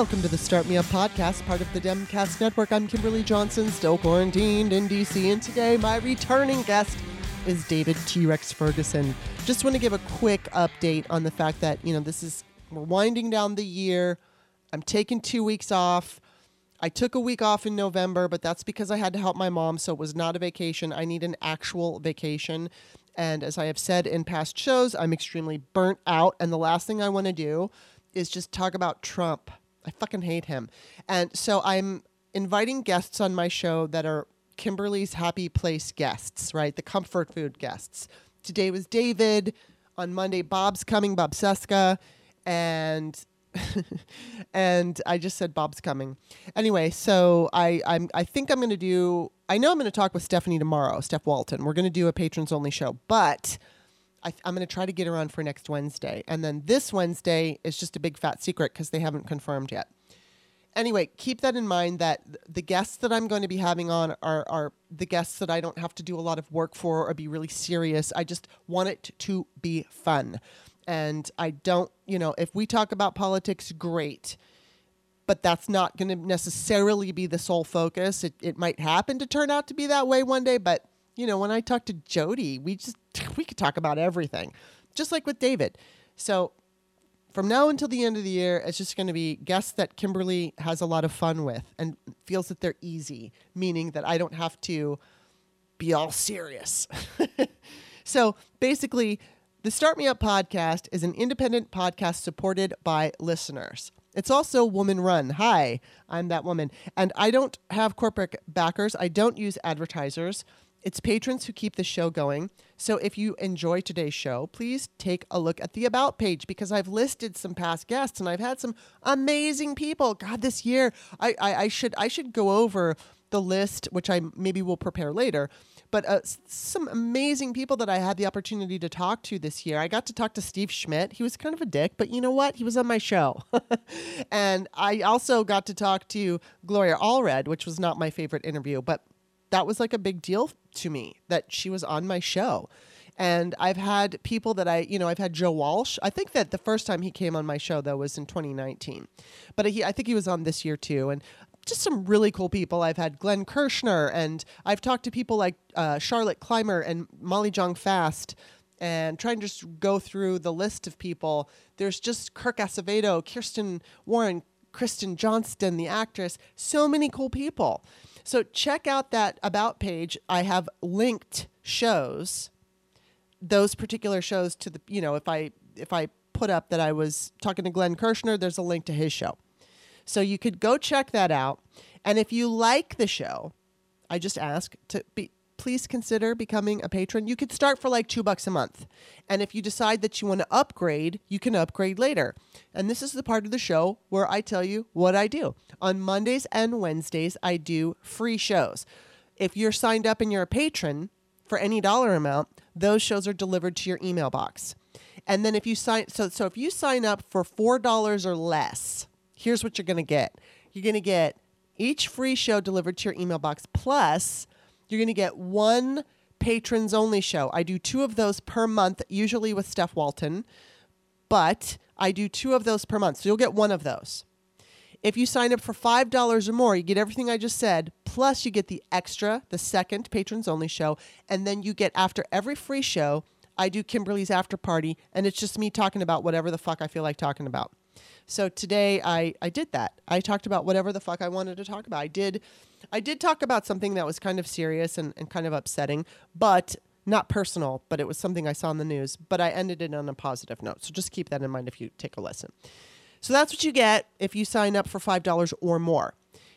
Welcome to the Start Me Up podcast, part of the Demcast Network. I'm Kimberly Johnson, still quarantined in DC, and today my returning guest is David T Rex Ferguson. Just want to give a quick update on the fact that, you know, this is, we're winding down the year. I'm taking two weeks off. I took a week off in November, but that's because I had to help my mom, so it was not a vacation. I need an actual vacation. And as I have said in past shows, I'm extremely burnt out, and the last thing I want to do is just talk about Trump. I fucking hate him. And so I'm inviting guests on my show that are Kimberly's happy place guests, right? The comfort food guests. Today was David. On Monday, Bob's coming, Bob Cesca. And and I just said Bob's coming. Anyway, so I I'm I think I'm gonna do I know I'm gonna talk with Stephanie tomorrow, Steph Walton. We're gonna do a patrons only show, but I, am going to try to get her on for next Wednesday. And then this Wednesday is just a big fat secret because they haven't confirmed yet. Anyway, keep that in mind that the guests that I'm going to be having on are, are the guests that I don't have to do a lot of work for or be really serious. I just want it to be fun. And I don't, you know, if we talk about politics, great. But that's not going to necessarily be the sole focus. It, it might happen to turn out to be that way one day, but you know, when I talk to Jody, we just we could talk about everything, just like with David. So from now until the end of the year, it's just going to be guests that Kimberly has a lot of fun with and feels that they're easy, meaning that I don't have to be all serious. so basically, the Start Me Up podcast is an independent podcast supported by listeners. It's also woman run. Hi, I'm that woman. And I don't have corporate backers, I don't use advertisers. It's patrons who keep the show going. So if you enjoy today's show, please take a look at the About page because I've listed some past guests and I've had some amazing people. God, this year I, I, I should I should go over the list, which I maybe will prepare later. But uh, some amazing people that I had the opportunity to talk to this year. I got to talk to Steve Schmidt. He was kind of a dick, but you know what? He was on my show. and I also got to talk to Gloria Allred, which was not my favorite interview, but that was like a big deal to me that she was on my show. And I've had people that I, you know, I've had Joe Walsh. I think that the first time he came on my show though was in 2019, but he, I think he was on this year too. And just some really cool people. I've had Glenn Kirschner, and I've talked to people like uh, Charlotte Clymer and Molly Jong Fast, and trying to just go through the list of people. There's just Kirk Acevedo, Kirsten Warren, Kristen Johnston, the actress. So many cool people. So check out that about page. I have linked shows, those particular shows to the you know if I if I put up that I was talking to Glenn Kirschner, there's a link to his show. So you could go check that out. And if you like the show, I just ask to be please consider becoming a patron. You could start for like two bucks a month. And if you decide that you want to upgrade, you can upgrade later. And this is the part of the show where I tell you what I do. On Mondays and Wednesdays, I do free shows. If you're signed up and you're a patron for any dollar amount, those shows are delivered to your email box. And then if you sign so so if you sign up for $4 or less, here's what you're going to get. You're going to get each free show delivered to your email box plus you're going to get one patrons only show. I do two of those per month, usually with Steph Walton, but I do two of those per month. So you'll get one of those. If you sign up for $5 or more, you get everything I just said, plus you get the extra, the second patrons only show, and then you get after every free show, I do Kimberly's after party, and it's just me talking about whatever the fuck I feel like talking about. So today I, I did that. I talked about whatever the fuck I wanted to talk about. I did I did talk about something that was kind of serious and, and kind of upsetting, but not personal, but it was something I saw in the news. But I ended it on a positive note. So just keep that in mind if you take a listen. So that's what you get if you sign up for $5 or more.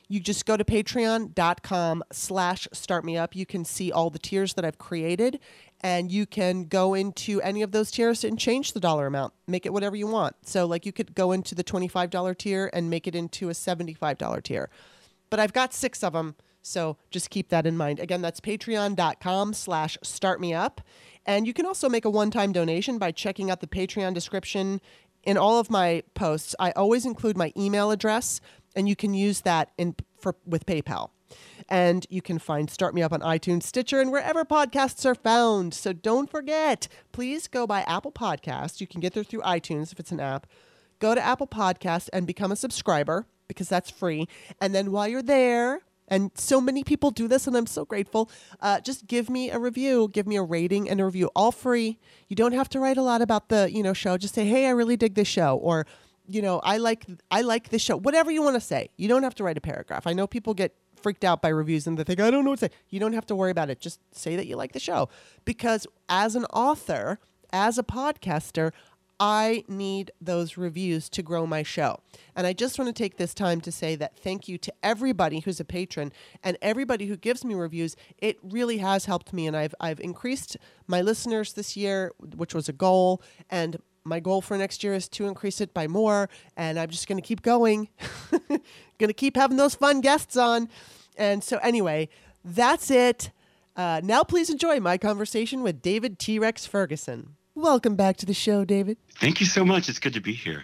You just go to patreon.com slash start me up. You can see all the tiers that I've created and you can go into any of those tiers and change the dollar amount, make it whatever you want. So like you could go into the $25 tier and make it into a $75 tier but I've got six of them. So just keep that in mind. Again, that's patreon.com slash startmeup. And you can also make a one-time donation by checking out the Patreon description. In all of my posts, I always include my email address, and you can use that in for with PayPal. And you can find Start Me Up on iTunes, Stitcher, and wherever podcasts are found. So don't forget, please go by Apple Podcasts. You can get there through iTunes if it's an app. Go to Apple Podcast and become a subscriber because that's free. And then while you're there, and so many people do this, and I'm so grateful. Uh, just give me a review, give me a rating and a review, all free. You don't have to write a lot about the you know show. Just say, hey, I really dig this show, or you know, I like I like this show. Whatever you want to say. You don't have to write a paragraph. I know people get freaked out by reviews and they think I don't know what to say. You don't have to worry about it. Just say that you like the show because as an author, as a podcaster, I need those reviews to grow my show. And I just want to take this time to say that thank you to everybody who's a patron and everybody who gives me reviews. It really has helped me and I've I've increased my listeners this year, which was a goal, and my goal for next year is to increase it by more and I'm just going to keep going. going to keep having those fun guests on. And so anyway, that's it. Uh, now please enjoy my conversation with David T Rex Ferguson. Welcome back to the show, David. Thank you so much. It's good to be here.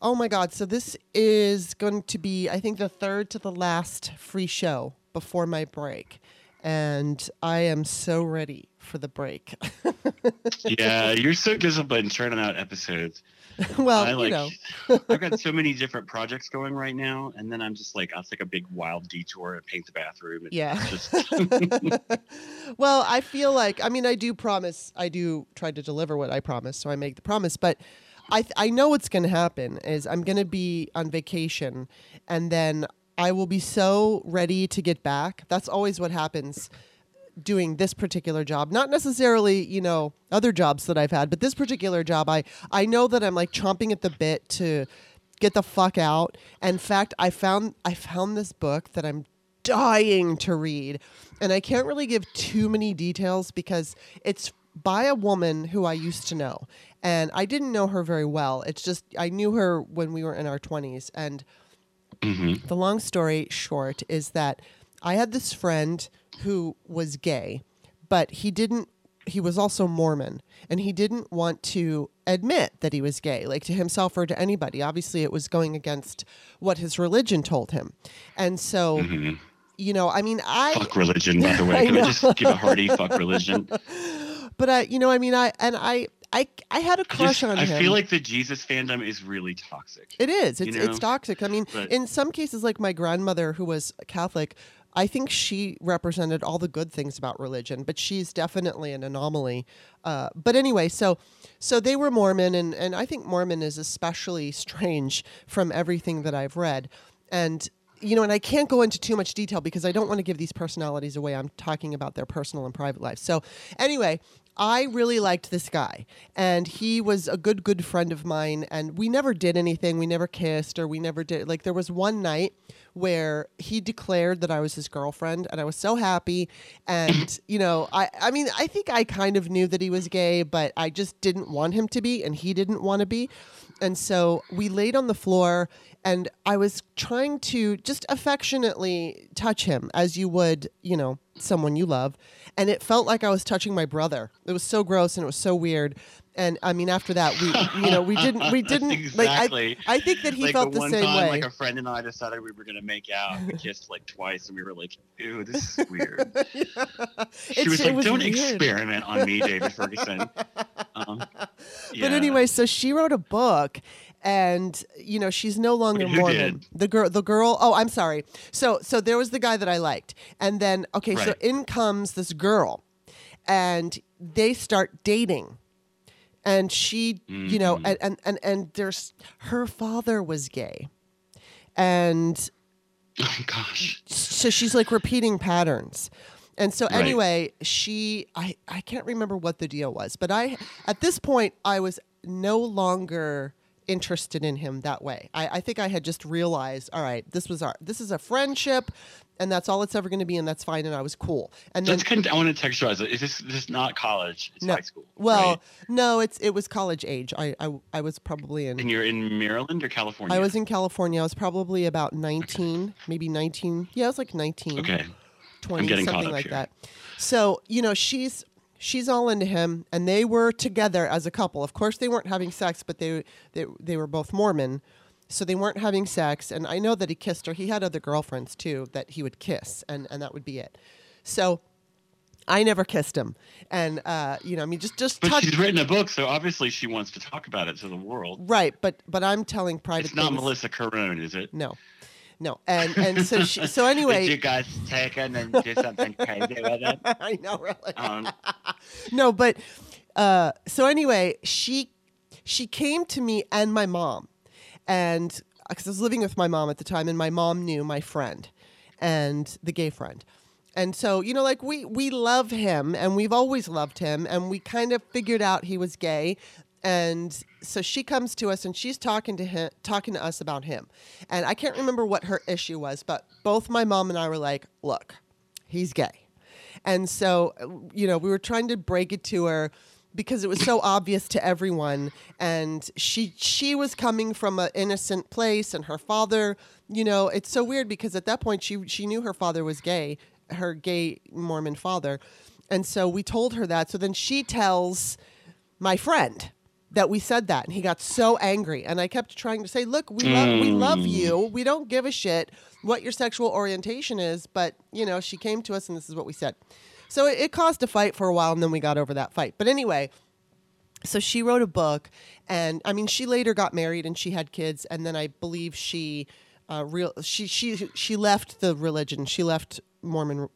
Oh my God. So, this is going to be, I think, the third to the last free show before my break. And I am so ready for the break. yeah, you're so disciplined turning out episodes. well, I, like, you know, I've got so many different projects going right now, and then I'm just like, I'll take a big wild detour and paint the bathroom. yeah. Just... well, I feel like, I mean, I do promise, I do try to deliver what I promise, so I make the promise, but. I, th- I know what's going to happen is I'm going to be on vacation and then I will be so ready to get back. That's always what happens doing this particular job not necessarily you know other jobs that i've had but this particular job i i know that i'm like chomping at the bit to get the fuck out in fact i found i found this book that i'm dying to read and i can't really give too many details because it's by a woman who i used to know and i didn't know her very well it's just i knew her when we were in our 20s and mm-hmm. the long story short is that i had this friend who was gay, but he didn't he was also Mormon and he didn't want to admit that he was gay, like to himself or to anybody. Obviously, it was going against what his religion told him. And so, mm-hmm. you know, I mean, I. Fuck religion, by the way. I Can I just give a hearty fuck religion? But I, you know, I mean, I, and I, I, I had a crush just, on I him. I feel like the Jesus fandom is really toxic. It is. It's, you know? it's toxic. I mean, but, in some cases, like my grandmother, who was Catholic, I think she represented all the good things about religion, but she's definitely an anomaly. Uh, but anyway, so so they were Mormon, and and I think Mormon is especially strange from everything that I've read, and you know, and I can't go into too much detail because I don't want to give these personalities away. I'm talking about their personal and private life. So anyway, I really liked this guy, and he was a good, good friend of mine. And we never did anything. We never kissed, or we never did. Like, there was one night where he declared that I was his girlfriend, and I was so happy. And, you know, I, I mean, I think I kind of knew that he was gay, but I just didn't want him to be, and he didn't want to be. And so we laid on the floor, and I was trying to just affectionately touch him as you would, you know, someone you love. And it felt like I was touching my brother. It was so gross and it was so weird. And I mean, after that, we, you know, we didn't, we didn't, exactly. like, I, I think that he like felt the, the same time, way. Like a friend and I decided we were going to make out. We kissed like twice and we were like, ew, this is weird. yeah. She was like, was don't weird. experiment on me, David Ferguson. Um, yeah. But anyway, so she wrote a book and you know she's no longer Mormon. Did? The girl, the girl. Oh, I'm sorry. So, so there was the guy that I liked, and then okay, right. so in comes this girl, and they start dating, and she, mm-hmm. you know, mm-hmm. and, and and and there's her father was gay, and oh gosh, so she's like repeating patterns. And so anyway, right. she I I can't remember what the deal was, but I at this point I was no longer interested in him that way. I, I think I had just realized, all right, this was our this is a friendship, and that's all it's ever going to be, and that's fine, and I was cool. And then I want to textualize it. Is this this is not college? It's no, high school. Well, right? no, it's it was college age. I, I I was probably in. And you're in Maryland or California? I was in California. I was probably about nineteen, okay. maybe nineteen. Yeah, I was like nineteen. Okay. 20, I'm getting something like here. that. So, you know, she's she's all into him and they were together as a couple. Of course they weren't having sex, but they they they were both Mormon. So they weren't having sex and I know that he kissed her. He had other girlfriends too that he would kiss and and that would be it. So I never kissed him, and uh, you know, I mean, just just. But touch- she's written a book, so obviously she wants to talk about it to the world. Right, but but I'm telling private. It's not things. Melissa Carone, is it? No, no, and and so she, so anyway. Did you guys take it and do something crazy with it? I know, really. Um, no, but uh, so anyway, she she came to me and my mom, and because I was living with my mom at the time, and my mom knew my friend, and the gay friend. And so, you know, like we we love him and we've always loved him and we kind of figured out he was gay. And so she comes to us and she's talking to him talking to us about him. And I can't remember what her issue was, but both my mom and I were like, "Look, he's gay." And so, you know, we were trying to break it to her because it was so obvious to everyone and she she was coming from an innocent place and her father, you know, it's so weird because at that point she she knew her father was gay, her gay Mormon father. And so we told her that. So then she tells my friend that we said that and he got so angry and i kept trying to say look we love we love you. We don't give a shit what your sexual orientation is but you know she came to us and this is what we said. So it, it caused a fight for a while and then we got over that fight. But anyway so she wrote a book and i mean she later got married and she had kids and then i believe she uh, real she she she left the religion. She left mormon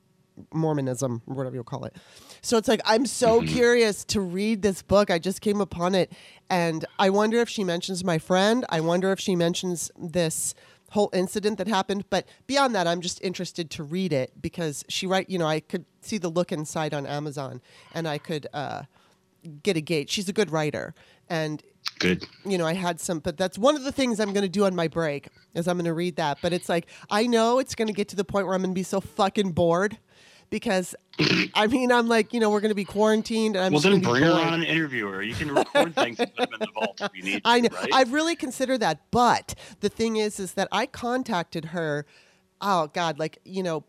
Mormonism, or whatever you call it. So it's like I'm so curious to read this book. I just came upon it, and I wonder if she mentions my friend. I wonder if she mentions this whole incident that happened. But beyond that, I'm just interested to read it because she write. You know, I could see the look inside on Amazon, and I could uh, get a gauge. She's a good writer, and good. you know, I had some, but that's one of the things I'm going to do on my break is I'm going to read that. But it's like I know it's going to get to the point where I'm going to be so fucking bored because I mean I'm like you know we're going to be quarantined and I'm Well, then bring her on, interview her. You can record things and put them in the vault if you need to. I know. Right? I've really considered that, but the thing is, is that I contacted her. Oh God, like you know,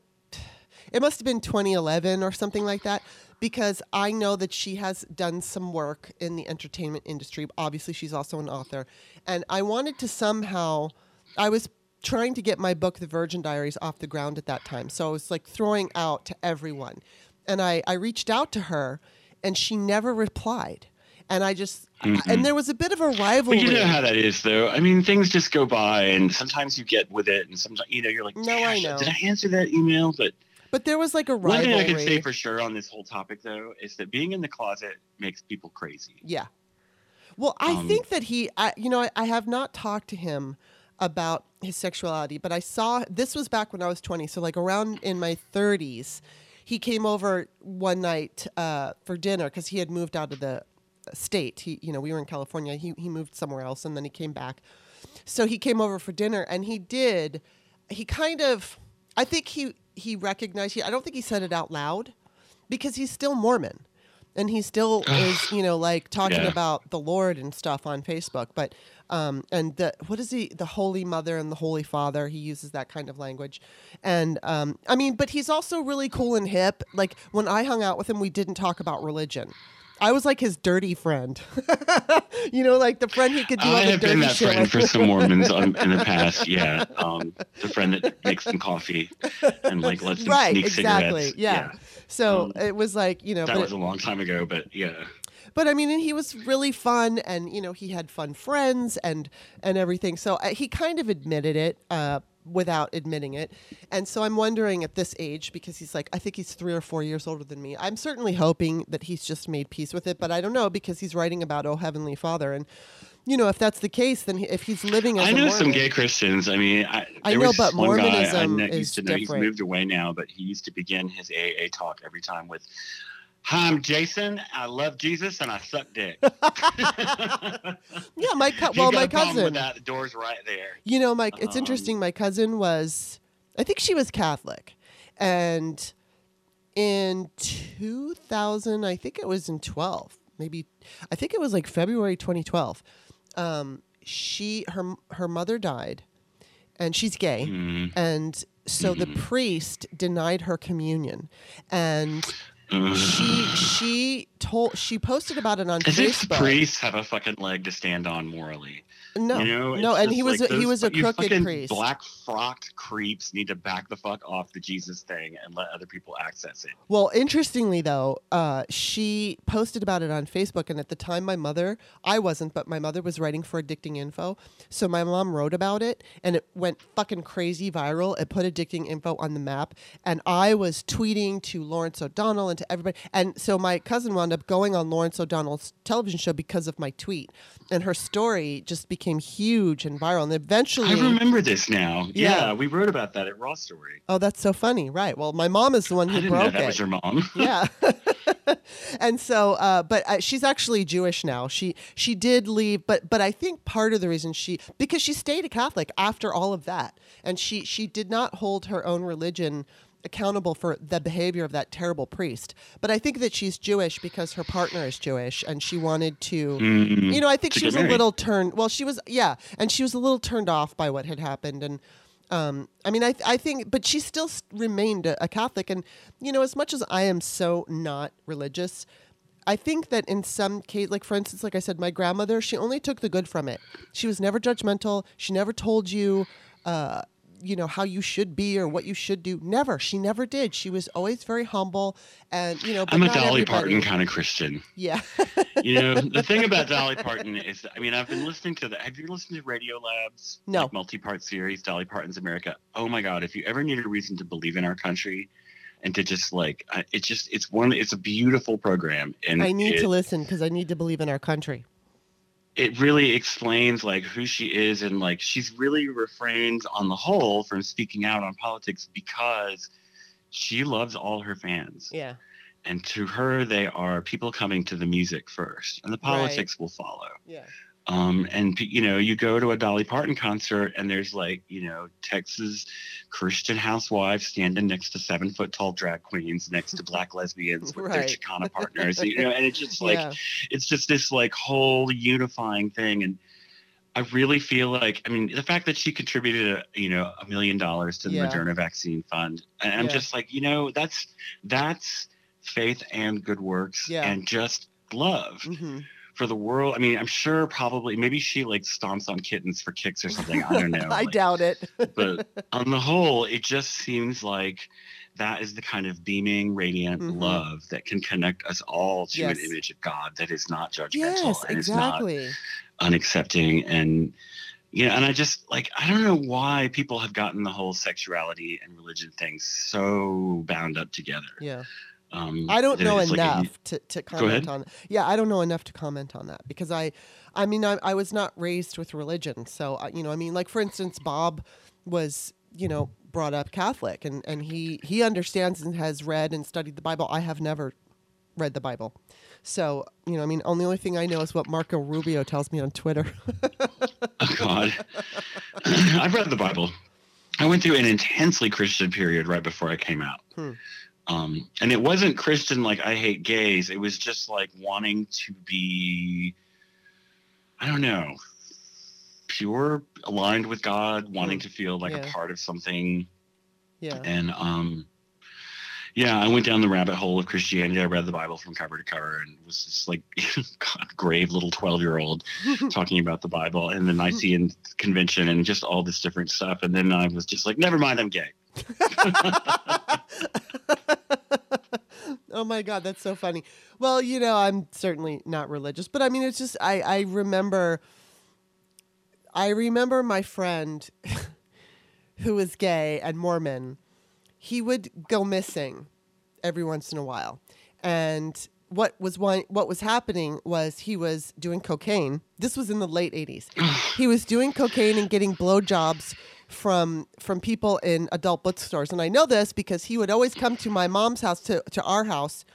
it must have been 2011 or something like that, because I know that she has done some work in the entertainment industry. Obviously, she's also an author, and I wanted to somehow. I was trying to get my book, The Virgin Diaries, off the ground at that time, so I was like throwing out to everyone, and I I reached out to her, and she never replied. And I just, and there was a bit of a rivalry. you know how that is, though. I mean, things just go by, and sometimes you get with it, and sometimes you know you're like, No, I know. Did I answer that email? But But there was like a rivalry. one thing I can say for sure on this whole topic, though, is that being in the closet makes people crazy. yeah. Well, I Um, think that he, I, you know, I, I have not talked to him about his sexuality, but I saw this was back when I was 20, so like around in my 30s, he came over one night uh, for dinner because he had moved out of the state. He, you know, we were in California. He he moved somewhere else, and then he came back. So he came over for dinner, and he did. He kind of, I think he he recognized. He, I don't think he said it out loud, because he's still Mormon, and he still is, you know, like talking Yeah. about the Lord and stuff on Facebook. But um, and the what is he? The Holy Mother and the Holy Father. He uses that kind of language, and um, I mean, but he's also really cool and hip. Like when I hung out with him, we didn't talk about religion. I was like his dirty friend, you know, like the friend he could do all I the have dirty been that shit friend for some Mormons um, in the past. Yeah, um, the friend that makes them coffee and like lets them right, sneak exactly. cigarettes. Yeah. So Um, it was like you know, that was a long time ago, but yeah. But I mean, and he was really fun, and you know, he had fun friends and and everything. So uh, he kind of admitted it uh, without admitting it. And so I'm wondering at this age, because he's like, I think he's three or four years older than me. I'm certainly hoping that he's just made peace with it, but I don't know because he's writing about Oh Heavenly Father, and you know, if that's the case, then he, if he's living as I know some gay Christians. I mean, I, I know, but one guy I Mormonism used to know. He's moved away now, but he used to begin his AA talk every time with, "Hi, I'm Jason. I love Jesus and I suck dick." Yeah, my co- well, got my a cousin. With that, the door's right there. You know, Mike, it's Um, interesting. My cousin was, I think she was Catholic. And in 2000, I think it was in 12, maybe, I think it was like February 2012. Um, she, her, her mother died and she's gay. Mm. And so the priest denied her communion. And she, she told, she posted about it on As if Facebook. priests have a fucking leg to stand on morally. No, you know, no, and he was like a, he was a crooked priest. Black frocked creeps need to back the fuck off the Jesus thing and let other people access it. Well, interestingly though, uh, she posted about it on Facebook, and at the time, my mother, I wasn't, but my mother was writing for Addicting Info, so my mom wrote about it, and it went fucking crazy viral. It put Addicting Info on the map, and I was tweeting to Lawrence O'Donnell and to everybody, and so my cousin wound up going on Lawrence O'Donnell's television show because of my tweet, and her story just became became huge and viral, and eventually. I remember this now. Yeah. yeah, we wrote about that at Raw Story. Oh, that's so funny, right? Well, my mom is the one who I didn't broke know that it. was your mom. yeah. and so, uh, but uh, she's actually Jewish now. She she did leave, but but I think part of the reason she because she stayed a Catholic after all of that, and she she did not hold her own religion accountable for the behavior of that terrible priest. But I think that she's Jewish because her partner is Jewish and she wanted to, mm-hmm. you know, I think she was married. a little turned, well, she was, yeah, and she was a little turned off by what had happened. And, um, I mean, I, I think, but she still remained a, a Catholic. And, you know, as much as I am so not religious, I think that in some case, like for instance, like I said, my grandmother, she only took the good from it. She was never judgmental. She never told you, uh, you know how you should be or what you should do. Never. She never did. She was always very humble and you know. I'm a Dolly everybody. Parton kind of Christian. Yeah. you know the thing about Dolly Parton is, I mean, I've been listening to the. Have you listened to Radiolab's? No. Like multi-part series, Dolly Parton's America. Oh my God! If you ever need a reason to believe in our country, and to just like it's just it's one it's a beautiful program and I need it, to listen because I need to believe in our country it really explains like who she is and like she's really refrains on the whole from speaking out on politics because she loves all her fans. Yeah. And to her, they are people coming to the music first, and the politics right. will follow. Yeah. Um, and you know, you go to a Dolly Parton concert, and there's like you know Texas Christian housewives standing next to seven foot tall drag queens, next to black lesbians with right. their Chicana partners, you know, and it's just like yeah. it's just this like whole unifying thing, and I really feel like I mean the fact that she contributed a, you know a million dollars to the yeah. Moderna vaccine fund, and I'm just like you know that's that's faith and good works and just love. Mm-hmm for the world. I mean, I'm sure probably maybe she like stomps on kittens for kicks or something. I don't know. I like, doubt it. but on the whole, it just seems like that is the kind of beaming, radiant mm-hmm. love that can connect us all to yes. an image of God that is not judgmental yes, and exactly. is not unaccepting and yeah, and I just like I don't know why people have gotten the whole sexuality and religion thing so bound up together. Yeah. Um, I don't know enough like to, to comment on. Yeah, I don't know enough to comment on that because I, I mean, I, I was not raised with religion, so uh, you know, I mean, like for instance, Bob was you know brought up Catholic, and and he he understands and has read and studied the Bible. I have never read the Bible, so you know, I mean, only only thing I know is what Marco Rubio tells me on Twitter. oh God, I've read the Bible. I went through an intensely Christian period right before I came out. Hmm. Um, and it wasn't Christian like I hate gays. It was just like wanting to be, I don't know, pure, aligned with God, wanting mm. to feel like yeah. a part of something. Yeah. And um, yeah, I went down the rabbit hole of Christianity. I read the Bible from cover to cover and was just like God, grave little twelve year old talking about the Bible and the Nicene Convention and just all this different stuff. And then I was just like, never mind, I'm gay. oh my god, that's so funny. Well, you know, I'm certainly not religious, but I mean, it's just I I remember. I remember my friend, who was gay and Mormon. He would go missing every once in a while, and what was one, what was happening was he was doing cocaine. This was in the late '80s. he was doing cocaine and getting blowjobs from from people in adult bookstores, and I know this because he would always come to my mom's house to to our house,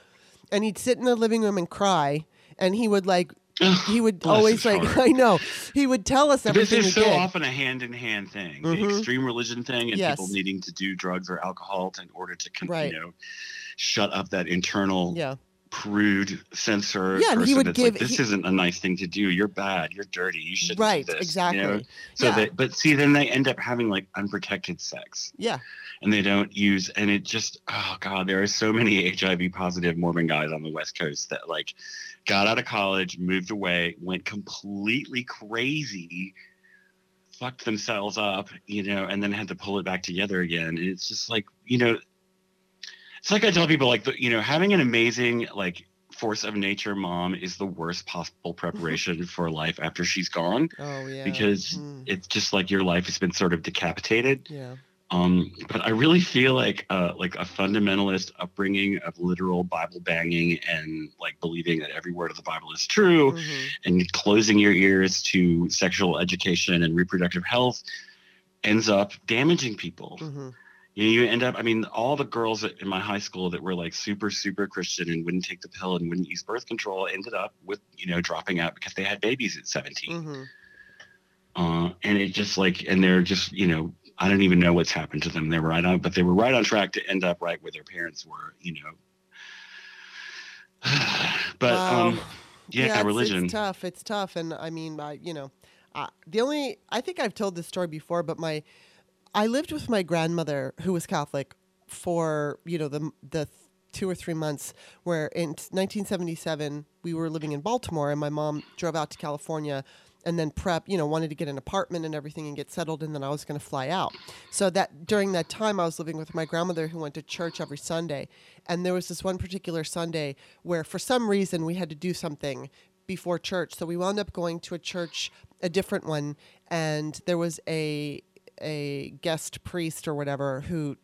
and he'd sit in the living room and cry, and he would like he would always like heart. I know he would tell us everything. This is so did. often a hand in hand thing, mm-hmm. the extreme religion thing, and yes. people needing to do drugs or alcohol in order to right. you know shut up that internal yeah prude censor yeah, and he would give, like, this he, isn't a nice thing to do. You're bad. You're dirty. You shouldn't right, do this. Exactly. You know? So yeah. that, but see, then they end up having like unprotected sex. Yeah. And they don't use, and it just, oh God, there are so many HIV positive Mormon guys on the West Coast that like got out of college, moved away, went completely crazy fucked themselves up, you know, and then had to pull it back together again. And it's just like, you know, it's like I tell people, like, the, you know, having an amazing, like, force of nature mom is the worst possible preparation for life after she's gone. Oh, yeah. Because mm. it's just like your life has been sort of decapitated. Yeah. Um, but I really feel like uh, like a fundamentalist upbringing of literal Bible banging and like believing that every word of the Bible is true, mm-hmm. and closing your ears to sexual education and reproductive health ends up damaging people. Mm-hmm. You know, you end up. I mean, all the girls in my high school that were like super super Christian and wouldn't take the pill and wouldn't use birth control ended up with you know dropping out because they had babies at 17. Mm-hmm. Uh, and it just like, and they're just, you know, I don't even know what's happened to them. They were right on, but they were right on track to end up right where their parents were, you know. but wow. um, yeah, yeah it's, religion. It's tough. It's tough, and I mean, I, you know, uh, the only I think I've told this story before, but my I lived with my grandmother who was Catholic for you know the the two or three months where in 1977 we were living in Baltimore and my mom drove out to California and then prep, you know, wanted to get an apartment and everything and get settled, and then I was going to fly out. So that during that time, I was living with my grandmother who went to church every Sunday, and there was this one particular Sunday where, for some reason, we had to do something before church. So we wound up going to a church, a different one, and there was a a guest priest or whatever who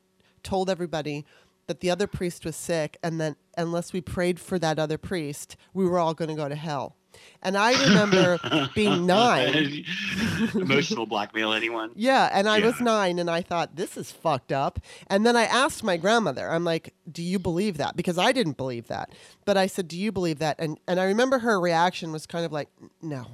told everybody that the other priest was sick and that unless we prayed for that other priest, we were all going to go to hell. And I remember being nine. Emotional blackmail anyone? Yeah, and I yeah. was nine and I thought, this is fucked up. And then I asked my grandmother, I'm like, do you believe that? Because I didn't believe that. But I said, do you believe that? And, and I remember her reaction was kind of like, no.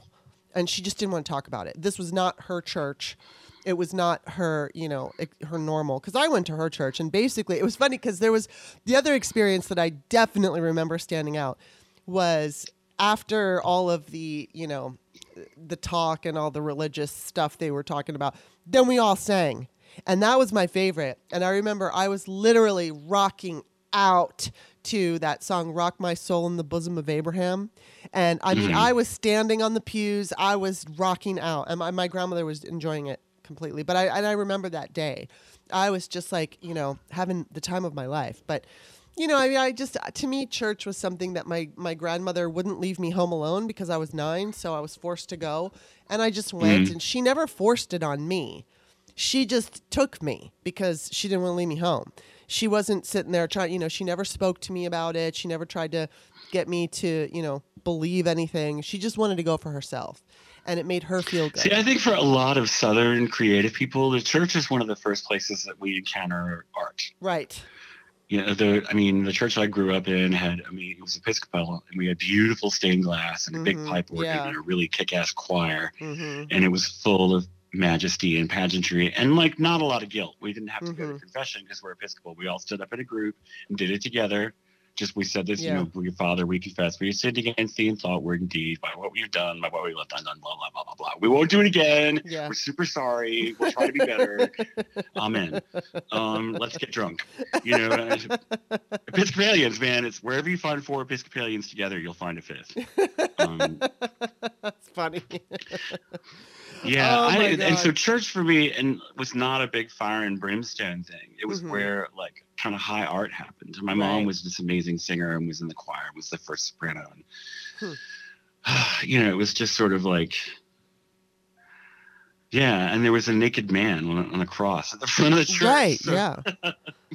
And she just didn't want to talk about it. This was not her church it was not her, you know, her normal. Because I went to her church, and basically, it was funny because there was the other experience that I definitely remember standing out was after all of the, you know, the talk and all the religious stuff they were talking about, then we all sang. And that was my favorite. And I remember I was literally rocking out to that song rock my soul in the bosom of abraham and i mean mm-hmm. i was standing on the pews i was rocking out and my, my grandmother was enjoying it completely but i and i remember that day i was just like you know having the time of my life but you know, I mean, I just to me, church was something that my my grandmother wouldn't leave me home alone because I was nine, so I was forced to go, and I just went, mm. and she never forced it on me. She just took me because she didn't want to leave me home. She wasn't sitting there trying, you know, she never spoke to me about it. She never tried to get me to, you know, believe anything. She just wanted to go for herself and it made her feel good. See, I think for a lot of Southern creative people, the church is one of the first places that we encounter art. Right you know, the I mean, the church I grew up in had I mean, it was Episcopal, and we had beautiful stained glass and a mm-hmm. big pipe organ yeah. and a really kick-ass choir, mm-hmm. and it was full of majesty and pageantry and like not a lot of guilt. We didn't have to mm-hmm. go to mm-hmm. confession because we're Episcopal. We all stood up in a group and did it together just we said this, yeah. you know, your father, we confess, we sinned against thee in thought, word, and deed, by what we've done, by what we left undone, blah, blah, blah, blah, blah. We won't do it again. Yeah. We're super sorry. We'll try to be better. Amen. Um, let's get drunk. You know, Episcopalians, man, it's wherever you find four Episcopalians together, you'll find a fifth. Um, That's funny. Yeah, oh I, and so church for me and was not a big fire and brimstone thing. It was mm-hmm. where like kind of high art happened. My right. mom was this amazing singer and was in the choir, was the first soprano. And, hmm. you know, it was just sort of like, yeah, and there was a naked man on a, on a cross at the front of the church. Right, so. yeah.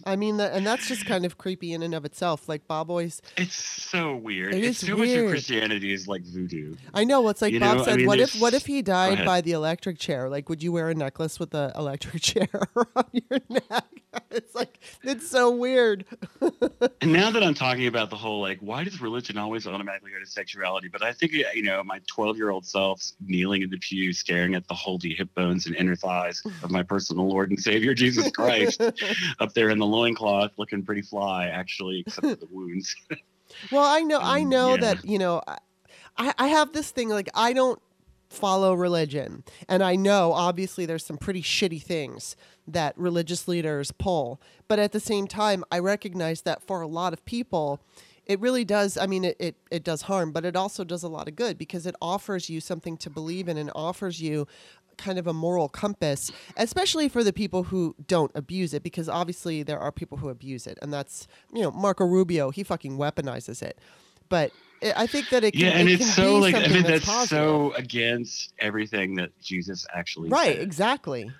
I mean, the, and that's just kind of creepy in and of itself. Like Bob always. It's so weird. It it's so weird. much of Christianity is like voodoo. I know. It's like you Bob know? said. I mean, what if what if he died by the electric chair? Like, would you wear a necklace with the electric chair around your neck? It's like it's so weird. and now that I'm talking about the whole like, why does religion always automatically go to sexuality? But I think you know, my 12 year old self kneeling in the pew, staring at the holy hip bones and inner thighs of my personal Lord and Savior Jesus Christ, up there in the loincloth looking pretty fly, actually, except for the wounds. well, I know, um, I know yeah. that, you know, I, I have this thing, like, I don't follow religion. And I know, obviously, there's some pretty shitty things that religious leaders pull. But at the same time, I recognize that for a lot of people, it really does i mean it, it, it does harm but it also does a lot of good because it offers you something to believe in and offers you kind of a moral compass, especially for the people who don't abuse it, because obviously there are people who abuse it, and that's you know Marco Rubio. He fucking weaponizes it, but I think that it can, yeah, and it it's so be like I mean that's, that's so against everything that Jesus actually right, said. exactly.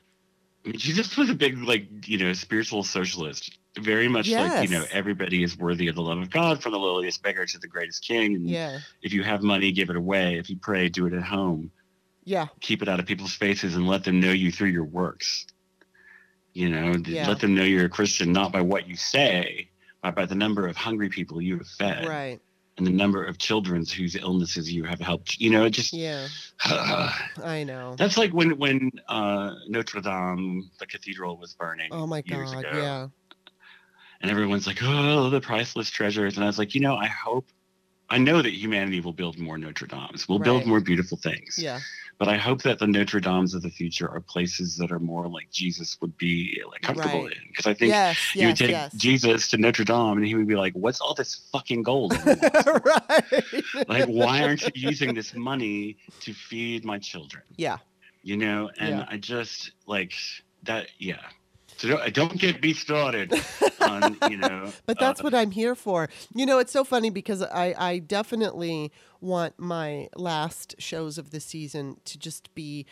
I mean, Jesus was a big like you know spiritual socialist, very much like you know everybody is worthy of the love of God, from the lowliest beggar to the greatest king. And Yeah, if you have money, give it away. If you pray, do it at home. yeah, Keep it out of people's faces and let them know you through your works. You know, Yeah. let them know you're a Christian not by what you say, but by the number of hungry people you have fed right, and the number of children whose illnesses you have helped. You know, it just yeah. I know. that's like when when uh, Notre Dame, the cathedral, was burning. Oh my god, ago. yeah, and everyone's like, "Oh, the priceless treasures," and I was like, you know, I hope, I know that humanity will build more Notre Dames. We'll Right. build more beautiful things, yeah, but I hope that the Notre Dames of the future are places that are more like Jesus would be like comfortable Right. in. Because I think yes, you would take yes. Jesus to Notre Dame, and he would be like, "What's all this fucking gold?" right. like, why aren't you using this money to feed my children? Yeah. You know, and Yeah. I just like that. Yeah. So don't, don't get me started on you know. But uh, that's what I'm here for. You know, it's so funny because I, I definitely want my last shows of the season to just be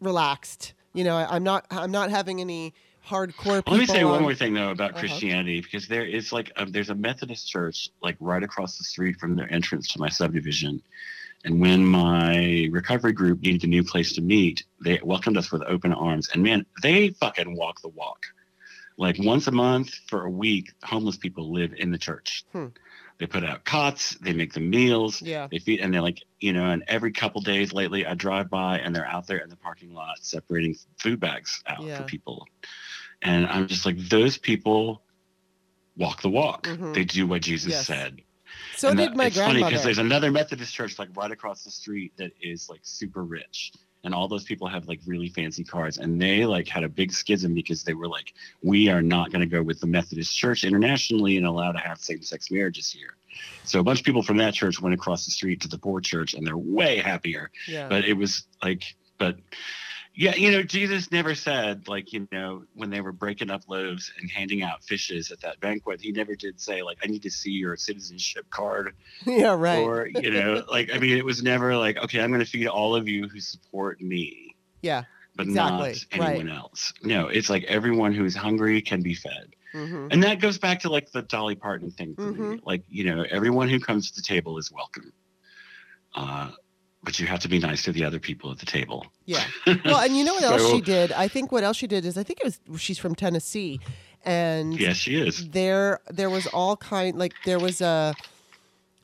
relaxed. You know, I, I'm not I'm not having any hardcore people. Let me say one more thing though about Uh-huh. Christianity because there is like a, there's a Methodist church like right across the street from the entrance to my subdivision, and when my recovery group needed a new place to meet, they welcomed us with open arms. And man, they fucking walk the walk. Like once a month for a week, homeless people live in the church. Hmm. They put out cots, they make them meals, Yeah. they feed, and they're like, you know, and every couple days lately, I drive by and they're out there in the parking lot separating food bags out Yeah. for people. And I'm just like, those people walk the walk. Mhm. They do what Jesus Yes. said. So And did my it's funny grandmother. because there's another Methodist church like right across the street that is like super rich. And all those people have like really fancy cars. And they like had a big schism because they were like, we are not going to go with the Methodist church internationally and allow to have same sex marriages here. So a bunch of people from that church went across the street to the poor church and they're way happier yeah. but it was like but yeah you know jesus never said like you know when they were breaking up loaves and handing out fishes at that banquet he never did say like i need to see your citizenship card. Yeah, right. or you know like i mean it was never like okay i'm going to feed all of you who support me. Yeah. but Exactly, not anyone else. No it's like everyone who is hungry can be fed. Hmm and that goes back to like the dolly parton thing for me. Mhm. like you know everyone who comes to the table is welcome. Uh but you have to be nice to the other people at the table Yeah. Well, and you know what else So- she did? I think what else she did is I think it was she's from Tennessee, and Yes, she is. there there was all kind like there was a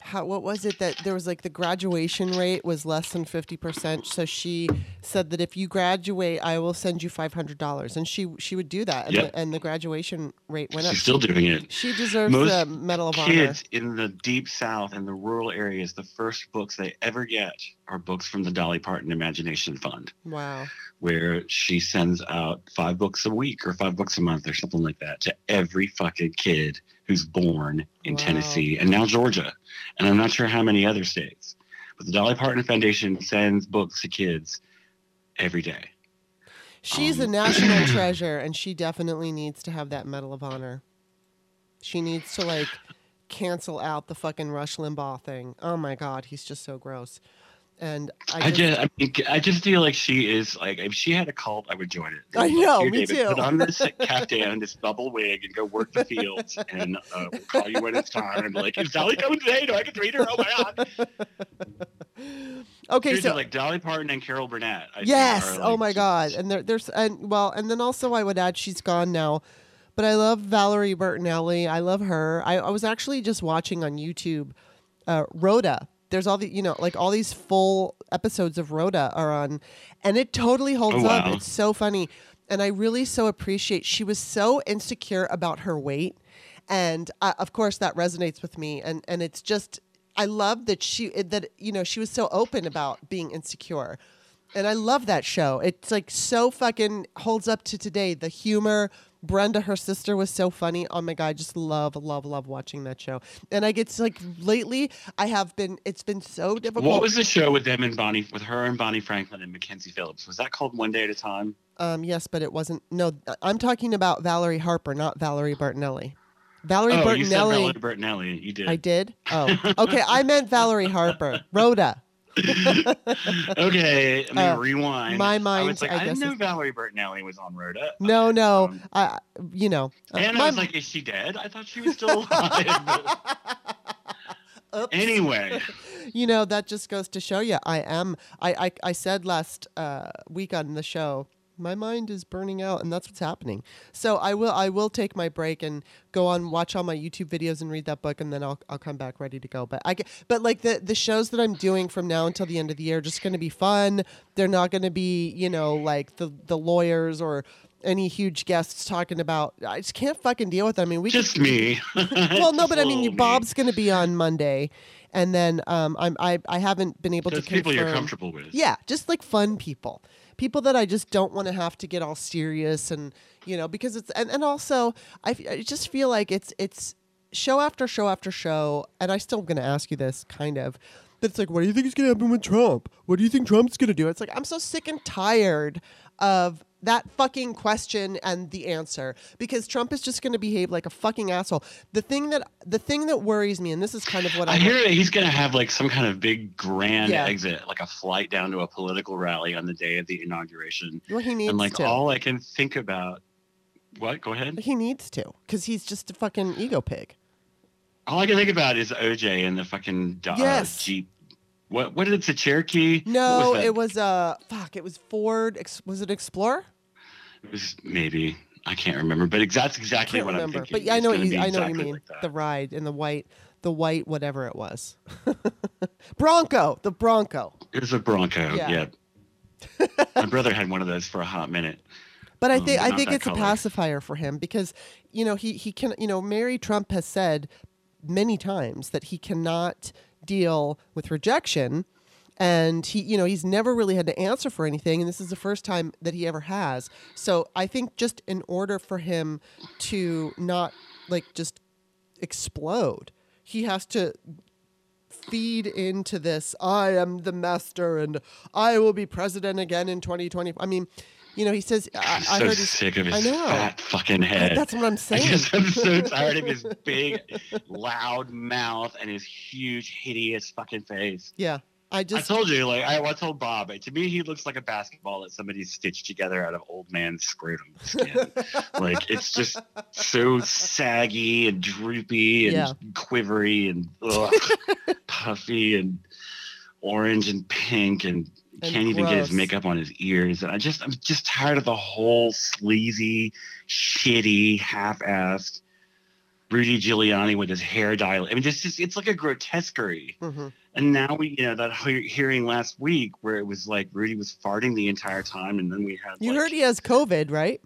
how what was it that there was like the graduation rate was less than 50% so she said that if you graduate i will send you $500 and she she would do that and, Yep. the, and the graduation rate went up She's still doing it. she deserves Most the medal of honor Kids in the deep south and the rural areas, the first books they ever get are books from the Dolly Parton Imagination Fund, wow where she sends out five books a week or five books a month or something like that to every fucking kid who's born in Wow. Tennessee and now Georgia. And I'm not sure how many other states. But the Dolly Parton Foundation sends books to kids every day. she's a Um, national treasure and she definitely needs to have that medal of honor she needs to like cancel out the fucking rush limbaugh thing oh my god he's just so gross and i I just, I, mean, I just feel like she is like if she had a cult, I would join it. I know, me David, too. Put on this caftan, this bubble wig, and go work the fields, and uh, we'll call you when it's time. And like, is Dolly coming today? Do I get to meet her? Oh my god! okay Seriously, so like Dolly Parton and Carol Burnett. I think, Yes. are, oh my God. And there, there's and well, and then also I would add she's gone now, but I love Valerie Bertinelli. I love her. I, I was actually just watching on YouTube, uh, Rhoda. There's all the you know like all these full episodes of Rhoda are on, and it totally holds Oh, up. It's so funny, and I really so appreciate. She was so insecure about her weight, and uh, of course that resonates with me. And and it's just I love that she that you know she was so open about being insecure. And I love that show. It's like so fucking holds up to today. The humor, Brenda, her sister, was so funny. Oh my god, I just love, love, love watching that show. And I get like lately, I have been. It's been so difficult. What was the show with them and Bonnie, with her and Bonnie Franklin and Mackenzie Phillips? Was that called One Day at a Time? Um, yes, but it wasn't. No, I'm talking about Valerie Harper, not Valerie Bertinelli. Valerie oh, Bertinelli. You said Valerie Bertinelli. You did. I did. Oh, okay. I meant Valerie Harper. Rhoda. okay, I mean, uh, rewind. My mind. I was like, I, I didn't know Valerie Bertinelli was on Rhoda. No, no. Um, I, you know. Uh, and I was like, is she dead? I thought she was still alive. anyway. you know that just goes to show you I am. I I, I said last uh, week on the show my mind is burning out and that's what's happening. So i will i will take my break and go on watch all my youtube videos and read that book and then i'll, I'll come back ready to go. But i get, but like the the shows that i'm doing from now until the end of the year are just going to be fun. They're not going to be you know like the the lawyers or any huge guests talking about i just can't fucking deal with them. I mean we just could, me. Well no but i mean bob's going to be on monday and then um, I'm, I, I haven't been able to confirm. people you're comfortable with. Yeah, just like fun people people that I just don't want to have to get all serious and you know because it's and, and also I, I just feel like it's it's show after show after show and I still going to ask you this kind of but it's like what do you think is going to happen with Trump? What do you think Trump's going to do? It's like I'm so sick and tired of that fucking question and the answer because Trump is just going to behave like a fucking asshole. The thing that the thing that worries me, and this is kind of what I I'm hear that he's going to have like some kind of big grand yeah. exit, like a flight down to a political rally on the day of the inauguration. Well, he needs and like to. all I can think about. What? Go ahead. He needs to because he's just a fucking ego pig. All I can think about is OJ and the fucking uh, yes. Jeep what what did it say? Cherokee? No, was it was a uh, fuck. It was Ford. Was it Explorer? It was maybe I can't remember, but that's exactly what remember. I'm thinking. But yeah, I know what you I know exactly what you mean. Like the ride in the white, the white whatever it was. Bronco, the Bronco. It was a Bronco. Yeah. yeah. My brother had one of those for a hot minute. But I think um, I think it's color. a pacifier for him because you know he he can you know Mary Trump has said many times that he cannot deal with rejection and he you know he's never really had to answer for anything and this is the first time that he ever has so i think just in order for him to not like just explode he has to feed into this i am the master and i will be president again in 2020 i mean you know, he says, I, I so heard he's sick of his fat fucking head. That's what I'm saying. I'm so tired of his big, loud mouth and his huge, hideous fucking face. Yeah. I just I told you, like I, I told Bob, to me he looks like a basketball that somebody stitched together out of old man scrotum skin. like it's just so saggy and droopy and yeah. quivery and ugh, puffy and orange and pink and and can't even get his makeup on his ears. And I just I'm just tired of the whole sleazy, shitty, half-assed Rudy Giuliani with his hair dye. I mean, this is it's like a grotesquerie. Mhm. And now we, you know, that he- hearing last week where it was like Rudy was farting the entire time, and then we had. You like, heard he has COVID, right?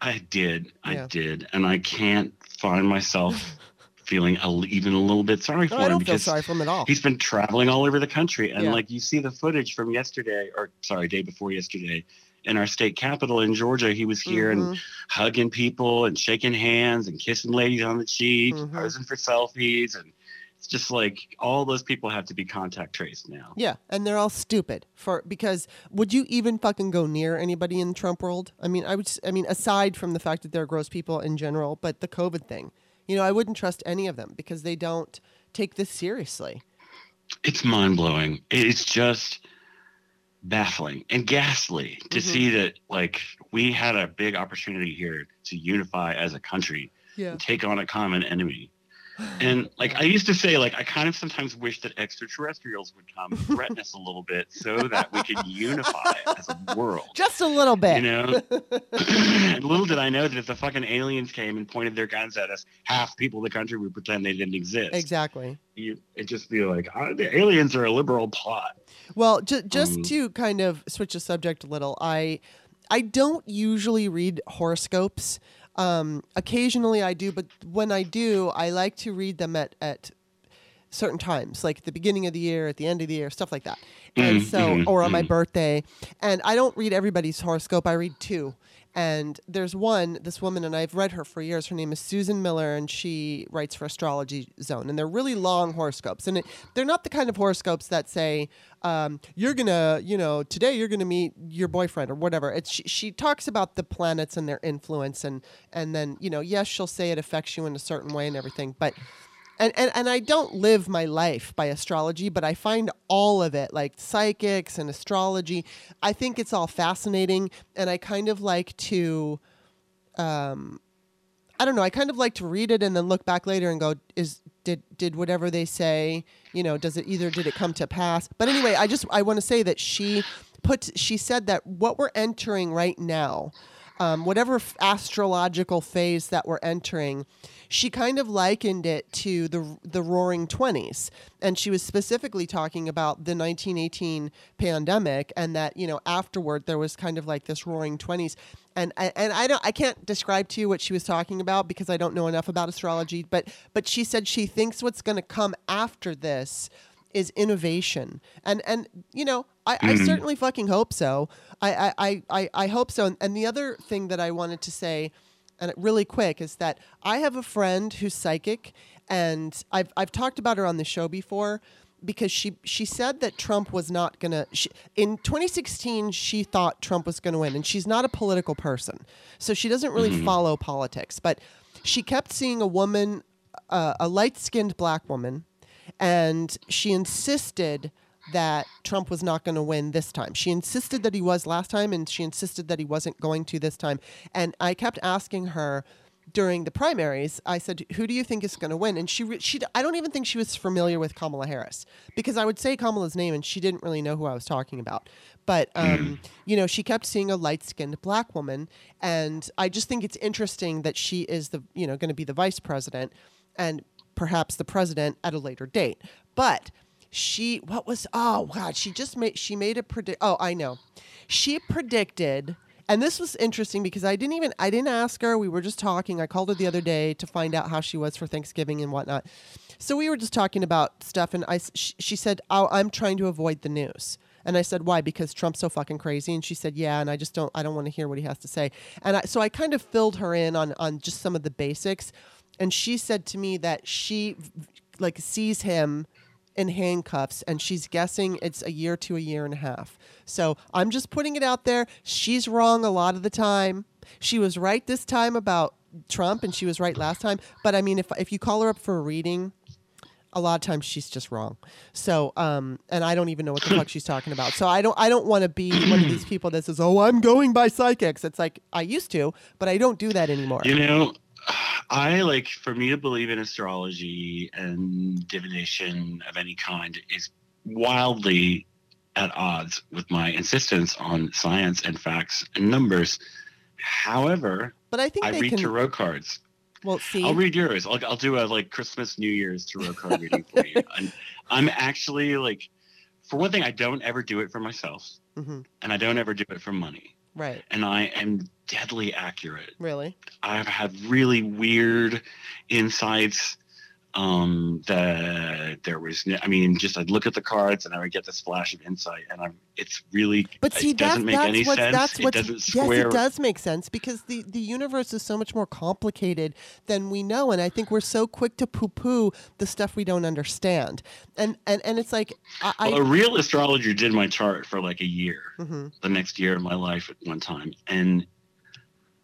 I did, I Yeah. did, and I can't find myself feeling a, even a little bit sorry for No, I him don't feel because sorry for him at all. he's been traveling all over the country, and Yeah. like you see the footage from yesterday, or sorry, day before yesterday. In our state capital in Georgia, he was here and Mhm. hugging people and shaking hands and kissing ladies on the cheek, Mhm. posing for selfies, and it's just like all those people have to be contact traced now. Yeah, and they're all stupid for because would you even fucking go near anybody in Trump world? I mean, I would. I mean, aside from the fact that they're gross people in general, but the COVID thing, you know, I wouldn't trust any of them because they don't take this seriously. It's mind blowing. It's just baffling and ghastly to Mhm. see that like we had a big opportunity here to unify as a country Yeah. and take on a common enemy. And like I used to say, like I kind of sometimes wish that extraterrestrials would come and threaten us a little bit so that we could unify as a world. Just a little bit. You know, little did I know that if the fucking aliens came and pointed their guns at us, half people in the country would pretend they didn't exist. exactly. You, it'd just be like, "Ah, the aliens are a liberal plot. Well, ju- just Um, to kind of switch the subject a little, I I don't usually read horoscopes. Um, occasionally I do, but when I do, I like to read them at at certain times, like at the beginning of the year, at the end of the year, stuff like that. And Mm, so, mhm, or on my mhm. birthday. And I don't read everybody's horoscope. I read two. And there's one, this woman, and I've read her for years. Her name is Susan Miller, and she writes for Astrology Zone. And they're really long horoscopes. And it, they're not the kind of horoscopes that say, um, you're going to, you know, today you're going to meet your boyfriend or whatever. It's, she, she talks about the planets and their influence. And, and then, you know, yes, she'll say it affects you in a certain way and everything. But and, and and I don't live my life by astrology, but I find all of it like psychics and astrology. I think it's all fascinating, and I kind of like to, um, I don't know. I kind of like to read it and then look back later and go, is did did whatever they say, you know, does it either did it come to pass? But anyway, I just I want to say that she put she said that what we're entering right now, um, whatever astrological phase that we're entering she kind of likened it to the the Roaring Twenties, and she was specifically talking about the 1918 pandemic, and that you know afterward there was kind of like this Roaring Twenties, and and I don't I can't describe to you what she was talking about because I don't know enough about astrology, but but she said she thinks what's going to come after this is innovation and and you know I, I, mm. certainly fucking hope so I, I i i hope so and the other thing that i wanted to say and really quick is that I have a friend who's psychic, and I've I've talked about her on the show before because she she said that Trump was not gonna. She, in 2016, she thought Trump was gonna win, and she's not a political person, so she doesn't really mm-hmm. follow politics. But she kept seeing a woman, uh, a light skinned black woman, and she insisted that Trump was not going to win this time. She insisted that he was last time, and she insisted that he wasn't going to this time. And I kept asking her during the primaries. I said, "Who do you think is going to win?" And she, re- she, I don't even think she was familiar with Kamala Harris because I would say Kamala's name, and she didn't really know who I was talking about. But um, you know, she kept seeing a light-skinned black woman, and I just think it's interesting that she is the, you know, going to be the vice president, and perhaps the president at a later date. But she what was oh god she just made she made a predict oh i know she predicted and this was interesting because i didn't even i didn't ask her we were just talking i called her the other day to find out how she was for thanksgiving and whatnot so we were just talking about stuff and i she said oh i'm trying to avoid the news and I said, "Why? Because Trump's so fucking crazy." And she said, "Yeah." And I just don't. I don't want to hear what he has to say. And I, so I kind of filled her in on on just some of the basics. And she said to me that she like sees him in handcuffs and she's guessing it's a year to a year and a half. So I'm just putting it out there. She's wrong a lot of the time. She was right this time about Trump and she was right last time. But I mean, if, if you call her up for a reading, a lot of times she's just wrong. So, um, and I don't even know what the fuck she's talking about. So I don't, I don't want to be one of these people that says, "Oh, I'm going by psychics." It's like I used to, but I don't do that anymore. You know, I like for me to believe in astrology and divination of any kind is wildly at odds with my insistence on science and facts and numbers. However, but I think I read can... tarot cards. Well, see, I'll read yours. I'll, I'll do a like Christmas, New Year's tarot card reading for you. I'm, I'm actually like, for one thing, I don't ever do it for myself, mm-hmm. and I don't ever do it for money. Right. And I am deadly accurate. Really? I've had really weird insights um, that there was, I mean, just I'd look at the cards and I would get this flash of insight, and I'm, it's really, but see, it doesn't that's, make any sense. That's it doesn't square. Yes, it does make sense because the the universe is so much more complicated than we know, and I think we're so quick to poo poo the stuff we don't understand, and and and it's like, I, well, a real astrologer did my chart for like a year, mm-hmm. the next year of my life at one time, and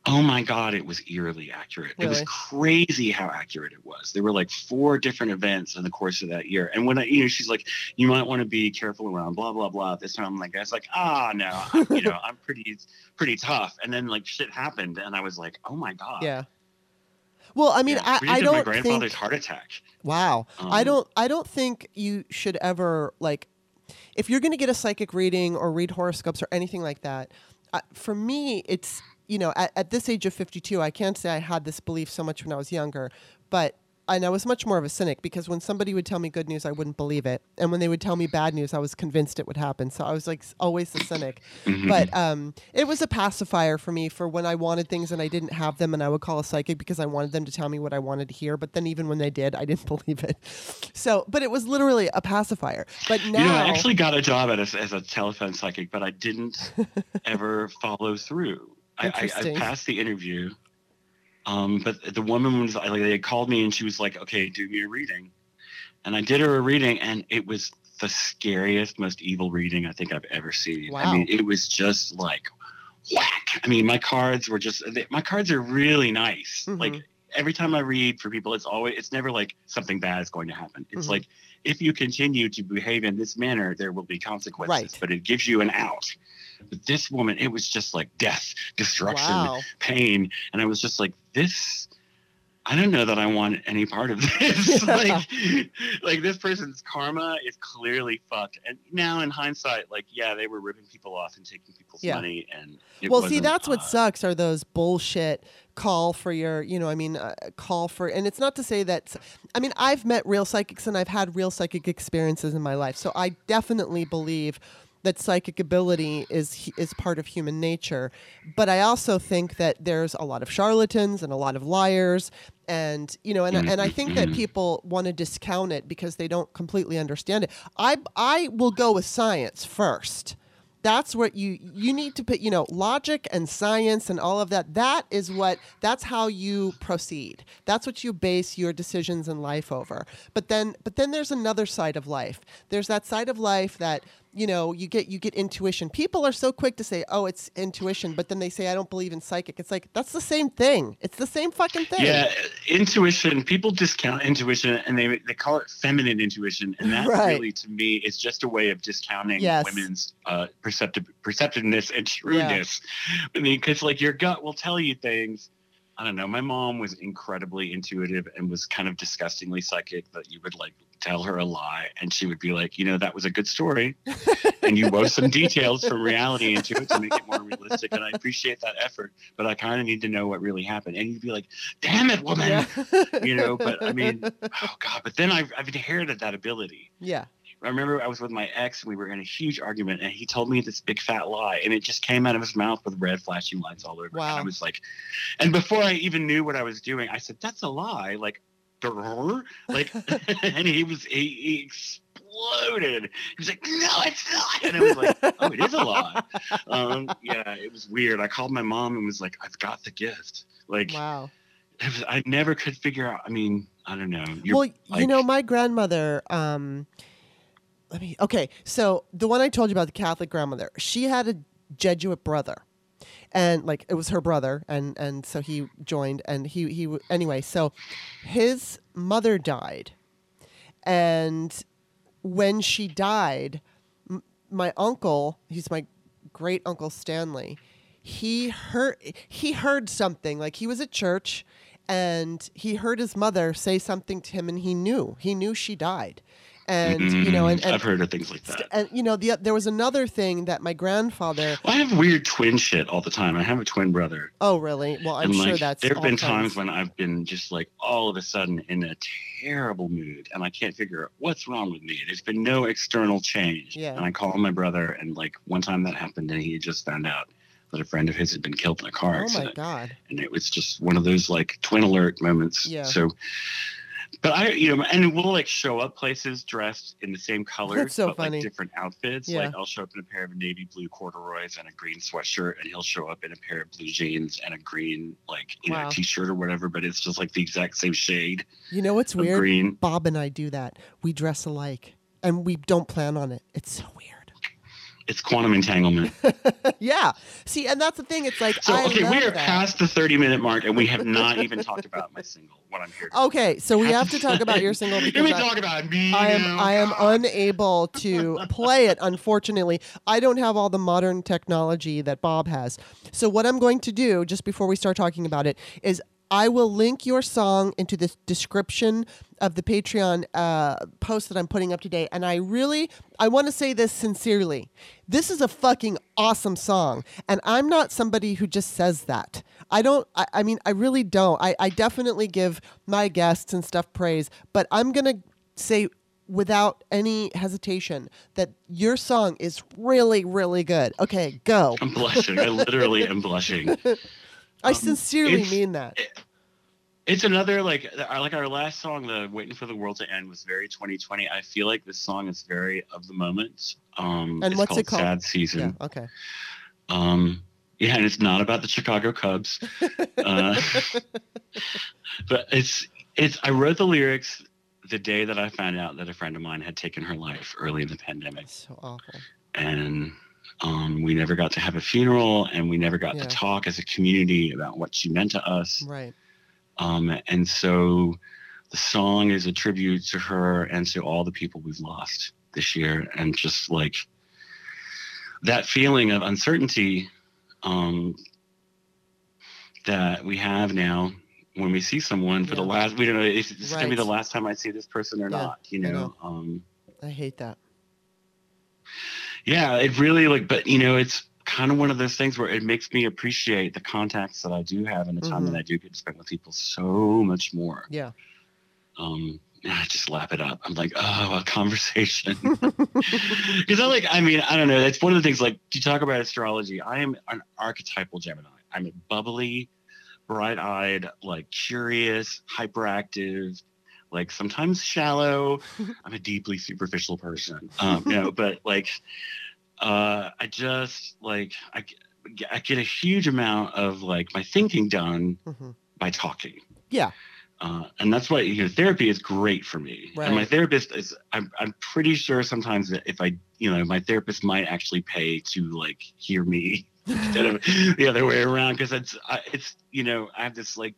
Oh my God, it was eerily accurate. Really? It was crazy how accurate it was. There were like four different events in the course of that year. And when I, you know, she's like, you might want to be careful around blah, blah, blah. This time I'm like, I was like, ah, oh, no, I'm, you know, I'm pretty, pretty tough. And then like shit happened. And I was like, oh my God. Yeah. Well, I mean, yeah, I, I don't my grandfather's think, heart attack. Wow. Um, I don't, I don't think you should ever like, if you're going to get a psychic reading or read horoscopes or anything like that, uh, for me, it's you know, at, at this age of 52, I can't say I had this belief so much when I was younger, but and I was much more of a cynic because when somebody would tell me good news, I wouldn't believe it, and when they would tell me bad news, I was convinced it would happen. So I was like always the cynic. Mm-hmm. But um, it was a pacifier for me for when I wanted things and I didn't have them, and I would call a psychic because I wanted them to tell me what I wanted to hear. But then even when they did, I didn't believe it. So, but it was literally a pacifier. But now, you know, I actually got a job as, as a telephone psychic, but I didn't ever follow through I, I, I passed the interview. Um, but the woman was like, they called me and she was like, okay, do me a reading. And I did her a reading and it was the scariest, most evil reading I think I've ever seen. Wow. I mean, it was just like whack. I mean, my cards were just, my cards are really nice. Mm-hmm. Like every time I read for people, it's always, it's never like something bad is going to happen. It's mm-hmm. like, if you continue to behave in this manner, there will be consequences, right. but it gives you an out. But this woman, it was just like death, destruction, wow. pain. And I was just like, this I don't know that I want any part of this. Yeah. like, like this person's karma is clearly fucked. And now, in hindsight, like, yeah, they were ripping people off and taking people's yeah. money. And well, see, that's uh, what sucks are those bullshit call for your, you know, I mean, uh, call for, and it's not to say that. I mean, I've met real psychics and I've had real psychic experiences in my life, so I definitely believe that psychic ability is is part of human nature. But I also think that there's a lot of charlatans and a lot of liars, and you know, and and I think that mm-hmm. people want to discount it because they don't completely understand it. I I will go with science first that's what you you need to put you know logic and science and all of that that is what that's how you proceed that's what you base your decisions in life over but then but then there's another side of life there's that side of life that you know you get you get intuition people are so quick to say oh it's intuition but then they say i don't believe in psychic it's like that's the same thing it's the same fucking thing yeah intuition people discount intuition and they they call it feminine intuition and that right. really to me is just a way of discounting yes. women's uh, perceptive perceptiveness and shrewdness yeah. i mean because like your gut will tell you things I don't know. My mom was incredibly intuitive and was kind of disgustingly psychic that you would like tell her a lie and she would be like, you know, that was a good story. and you wove some details from reality into it to make it more realistic. And I appreciate that effort, but I kind of need to know what really happened. And you'd be like, damn it, woman. Yeah. you know, but I mean, oh God, but then I've, I've inherited that ability. Yeah. I remember I was with my ex and we were in a huge argument and he told me this big fat lie and it just came out of his mouth with red flashing lights all over. Wow. And I was like, and before I even knew what I was doing, I said, that's a lie. Like, like, and he was, he, he exploded. He was like, no, it's not. And I was like, oh, it is a lie. Um, yeah, it was weird. I called my mom and was like, I've got the gift. Like, wow. Was, I never could figure out. I mean, I don't know. You're, well, like, you know, my grandmother, um, let me okay so the one i told you about the catholic grandmother she had a jesuit brother and like it was her brother and and so he joined and he he anyway so his mother died. And when she died m- my uncle he's my great uncle stanley he heard he heard something like he was at church and he heard his mother say something to him and he knew he knew she died and mm-hmm. you know, and, and, I've heard of things like that. And you know, the there was another thing that my grandfather. Well, I have weird twin shit all the time. I have a twin brother. Oh, really? Well, I'm and, sure like, that's. There have been times when I've been just like all of a sudden in a terrible mood, and I can't figure out what's wrong with me. There's been no external change. Yeah. And I call my brother, and like one time that happened, and he just found out that a friend of his had been killed in a car accident. Oh my god! And it was just one of those like twin alert moments. Yeah. So but I, you know, and we'll like show up places dressed in the same colors, so but funny. like different outfits. Yeah. Like I'll show up in a pair of navy blue corduroys and a green sweatshirt, and he'll show up in a pair of blue jeans and a green like you wow. know t-shirt or whatever. But it's just like the exact same shade. You know what's weird? Green. Bob and I do that. We dress alike, and we don't plan on it. It's so weird. It's quantum entanglement. yeah. See, and that's the thing. It's like so. I okay, we are that. past the thirty-minute mark, and we have not even talked about my single. What I'm here. Okay, so we have to talk about your single because Let me talk about me. I am now. I am unable to play it. Unfortunately, I don't have all the modern technology that Bob has. So what I'm going to do, just before we start talking about it, is I will link your song into the description of the Patreon uh, post that I'm putting up today. And I really, I want to say this sincerely. This is a fucking awesome song. And I'm not somebody who just says that. I don't, I, I mean, I really don't. I, I definitely give my guests and stuff praise, but I'm going to say without any hesitation that your song is really, really good. Okay, go. I'm blushing. I literally am blushing. I um, sincerely mean that. It, it's another like like our last song, the "Waiting for the World to End," was very 2020. I feel like this song is very of the moment. Um, and what's called it called? Sad Season. Yeah, okay. Um, Yeah, and it's not about the Chicago Cubs. uh, but it's it's. I wrote the lyrics the day that I found out that a friend of mine had taken her life early in the pandemic. So awful. And um, we never got to have a funeral, and we never got Yeah. to talk as a community about what she meant to us. Right. Um, and so the song is a tribute to her and to all the people we've lost this year. And just like that feeling of uncertainty um, that we have now when we see someone for the last, we don't know if it's going to be the last time I see this person or Yeah, not, you I know? know. Um, I hate that. Yeah, it really like, but you know, it's kind of one of those things where it makes me appreciate the contacts that I do have and the time Mhm. that I do get to spend with people so much more. Yeah. um I just lap it up. I'm like, oh, a conversation. Because I like, I mean, I don't know. That's one of the things. Like, you talk about astrology. I am an archetypal Gemini. I'm a bubbly, bright-eyed, like curious, hyperactive, like sometimes shallow. I'm a deeply superficial person. Um, you know, but like, uh, I just like I get a huge amount of like my thinking done Mhm. by talking. Yeah. Uh, and that's why you know therapy is great for me. And my therapist is I'm I'm pretty sure sometimes that if I you know my therapist might actually pay to like hear me instead of the other way around because it's I, it's you know I have this like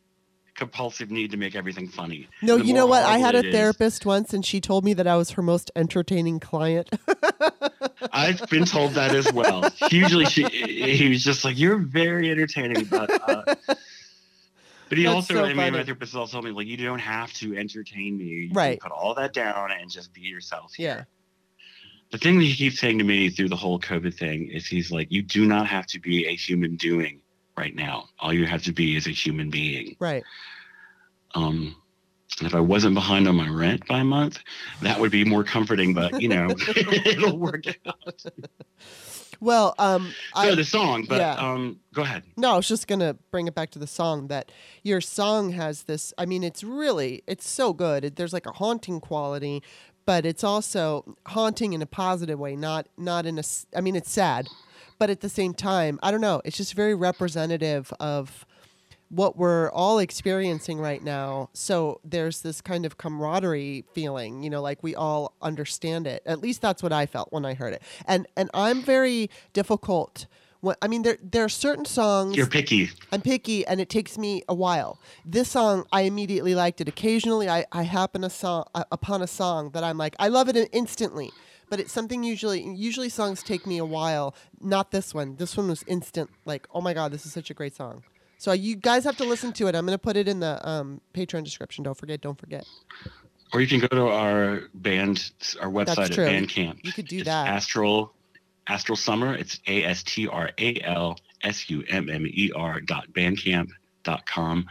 compulsive need to make everything funny. No, you know what? I had a it is- therapist once, and she told me that I was her most entertaining client. I've been told that as well. Usually she he was just like you're very entertaining, but. Uh, But he That's also, so I mean, my therapist also told me, like, you don't have to entertain me. You can Right. put all that down and just be yourself. here." yeah. the thing that he keeps saying to me through the whole COVID thing is he's like, you do not have to be a human doing right now. All you have to be is a human being. Right. Um, and if I wasn't behind on my rent by a month, that would be more comforting. But you know, it'll work out. Well, um, I, So the song, but yeah. um, go ahead. No, I was just gonna bring it back to the song that your song has this. I mean, it's really it's so good. It, there's like a haunting quality, but it's also haunting in a positive way, not not in a. I mean, it's sad, but at the same time, I don't know. It's just very representative of what we're all experiencing right now. So there's this kind of camaraderie feeling, you know, like we all understand it. At least that's what I felt when I heard it. And and I'm very difficult. When, I mean, there there are certain songs You're picky. I'm picky, and it takes me a while. This song, I immediately liked it. Occasionally, I, I happen a song uh, upon a song that I'm like, I love it instantly. But it's something usually. Usually, songs take me a while. Not this one. This one was instant. Like, oh my god, this is such a great song. So you guys have to listen to it. I'm gonna put it in the um, Patreon description. Don't forget. Don't forget. Or you can go to our band, our website at true. Bandcamp. You could do It's that. Astral, Astral Summer. It's A S T R A L S U M M E R dot bandcamp dot com.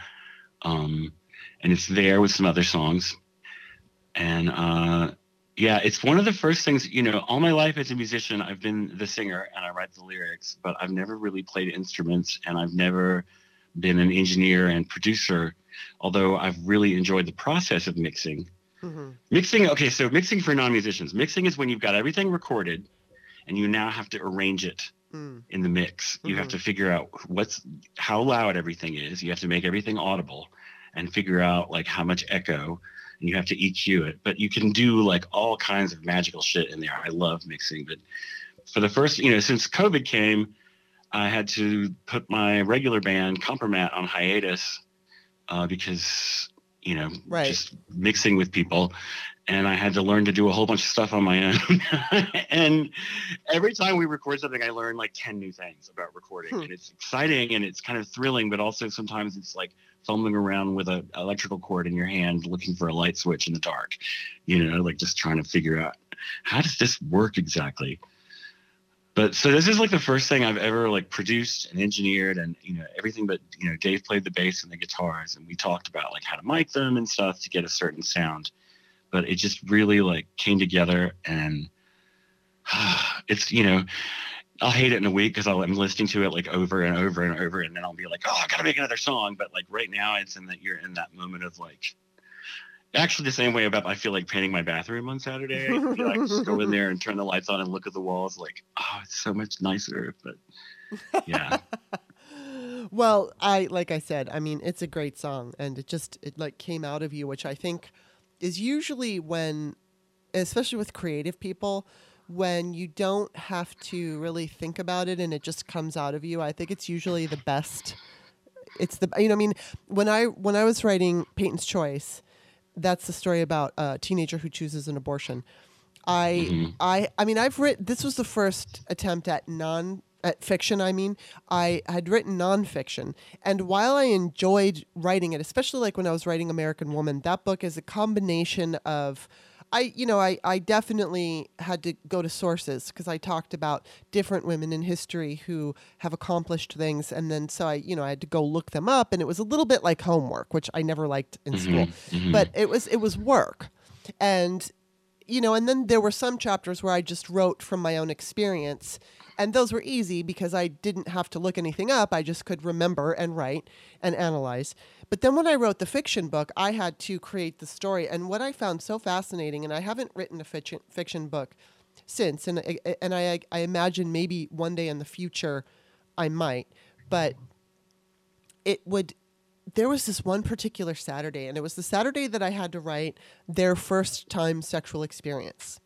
Um, and it's there with some other songs. And uh, yeah, it's one of the first things, you know, all my life as a musician, I've been the singer and I write the lyrics, but I've never really played instruments and I've never been an engineer and producer, although I've really enjoyed the process of mixing. hmm Mixing, okay, so mixing for non-musicians. Mixing is when you've got everything recorded and you now have to arrange it Mm. in the mix. You have to figure out what's how loud everything is. You have to make everything audible and figure out like how much echo and you have to EQ it. But you can do like all kinds of magical shit in there. I love mixing, but for the first, you know, since COVID came, I had to put my regular band Compromat on hiatus uh, because you know Right. just mixing with people and I had to learn to do a whole bunch of stuff on my own. and every time we record something, I learn like 10 new things about recording. Hmm. And it's exciting and it's kind of thrilling, but also sometimes it's like fumbling around with an electrical cord in your hand looking for a light switch in the dark, you know, like just trying to figure out how does this work exactly? But so this is like the first thing I've ever like produced and engineered and you know everything but you know Dave played the bass and the guitars and we talked about like how to mic them and stuff to get a certain sound but it just really like came together and it's you know I'll hate it in a week because I'm listening to it like over and over and over and then I'll be like oh I gotta make another song. But like right now it's in that you're in that moment of like actually the same way about I feel like painting my bathroom on Saturday. I like just go in there and turn the lights on and look at the walls like oh it's so much nicer but yeah. Well, I like I said, I mean, it's a great song, and it just it like came out of you, which I think is usually when, especially with creative people, when you don't have to really think about it and it just comes out of you. I think it's usually the best. It's the you know I mean when I when I was writing Peyton's Choice, that's the story about a teenager who chooses an abortion. I Mm-hmm. I I mean I've written this was the first attempt at non at fiction I mean I had written nonfiction and while I enjoyed writing it especially like when I was writing American Woman that book is a combination of I you know I I definitely had to go to sources because I talked about different women in history who have accomplished things and then so I you know I had to go look them up and it was a little bit like homework which I never liked in mm-hmm, school mm-hmm. but it was it was work and you know, and then there were some chapters where I just wrote from my own experience. And those were easy because I didn't have to look anything up. I just could remember and write and analyze. But then when I wrote the fiction book, I had to create the story. And what I found so fascinating, and I haven't written a fiction, fiction book since, and, I- and I, I imagine maybe one day in the future I might, but it would there was this one particular Saturday, and it was the Saturday that I had to write their first time sexual experience,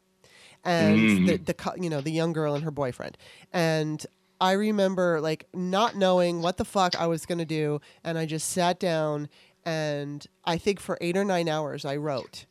and the, mm. the you know the young girl and her boyfriend, and I remember like not knowing what the fuck I was gonna do, and I just sat down, and I think for eight or nine hours I wrote.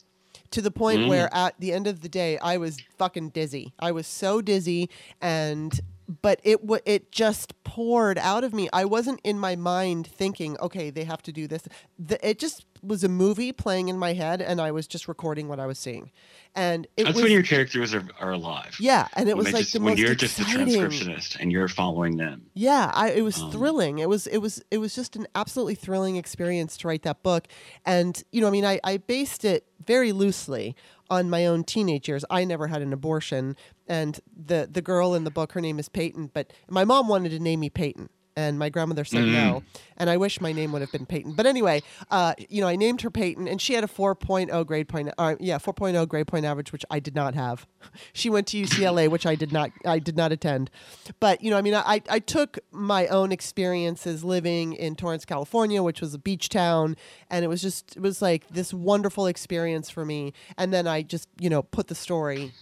To the point mm. where at the end of the day I was fucking dizzy. I was so dizzy and but it w- it just poured out of me. I wasn't in my mind thinking, okay, they have to do this. The, it just was a movie playing in my head, and I was just recording what I was seeing, and it That's was when your characters are, are alive. yeah, and it When was like just- the when most you're just a transcriptionist and you're following them. Yeah, I, it was Um, thrilling. It was it was it was just an absolutely thrilling experience to write that book. And you know, I mean, I, I based it very loosely on my own teenage years. I never had an abortion, and the the girl in the book, her name is Peyton, but my mom wanted to name me Peyton. And my grandmother said no, and I wish my name would have been Peyton. But anyway, uh, you know, I named her Peyton, and she had a 4.0 grade point, uh, yeah, 4.0 grade point average, which I did not have. She went to UCLA, which I did not, I did not attend. But you know, I mean, I, I took my own experiences living in Torrance, California, which was a beach town, and it was just, it was like this wonderful experience for me. And then I just, you know, put the story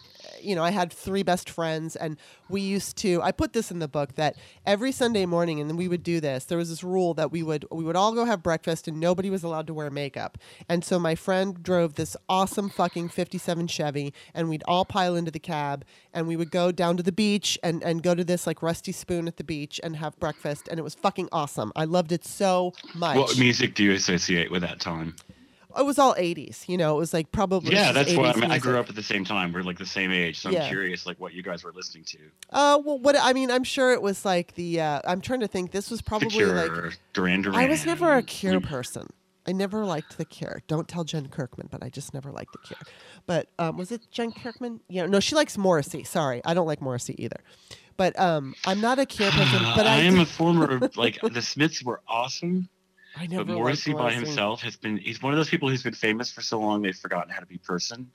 you know, I had three best friends, and we used to. I put this in the book that every Sunday morning, and then we would do this. There was this rule that we would we would all go have breakfast, and nobody was allowed to wear makeup. And so my friend drove this awesome fucking '57 Chevy, and we'd all pile into the cab, and we would go down to the beach and and go to this like Rusty Spoon at the beach and have breakfast, and it was fucking awesome. I loved it so much. What music do you associate with that time? It was all '80s, you know. It was like probably yeah, that's 80s what I mean. I grew up at the same time. We're like the same age, so I'm Yeah. curious, like what you guys were listening to. Uh, well, what I mean, I'm sure it was like the. Uh, I'm trying to think. This was probably Cure, like. Duran Duran. I was never a Cure person. I never liked the Cure. Don't tell Jen Kirkman, but I just never liked the Cure. But um, was it Jen Kirkman? Yeah, no, she likes Morrissey. Sorry, I don't like Morrissey either. But um, I'm not a Cure person. But I, I am a former like the Smiths were awesome, I never but Morrissey by himself has been he's one of those people who's been famous for so long they've forgotten how to be person.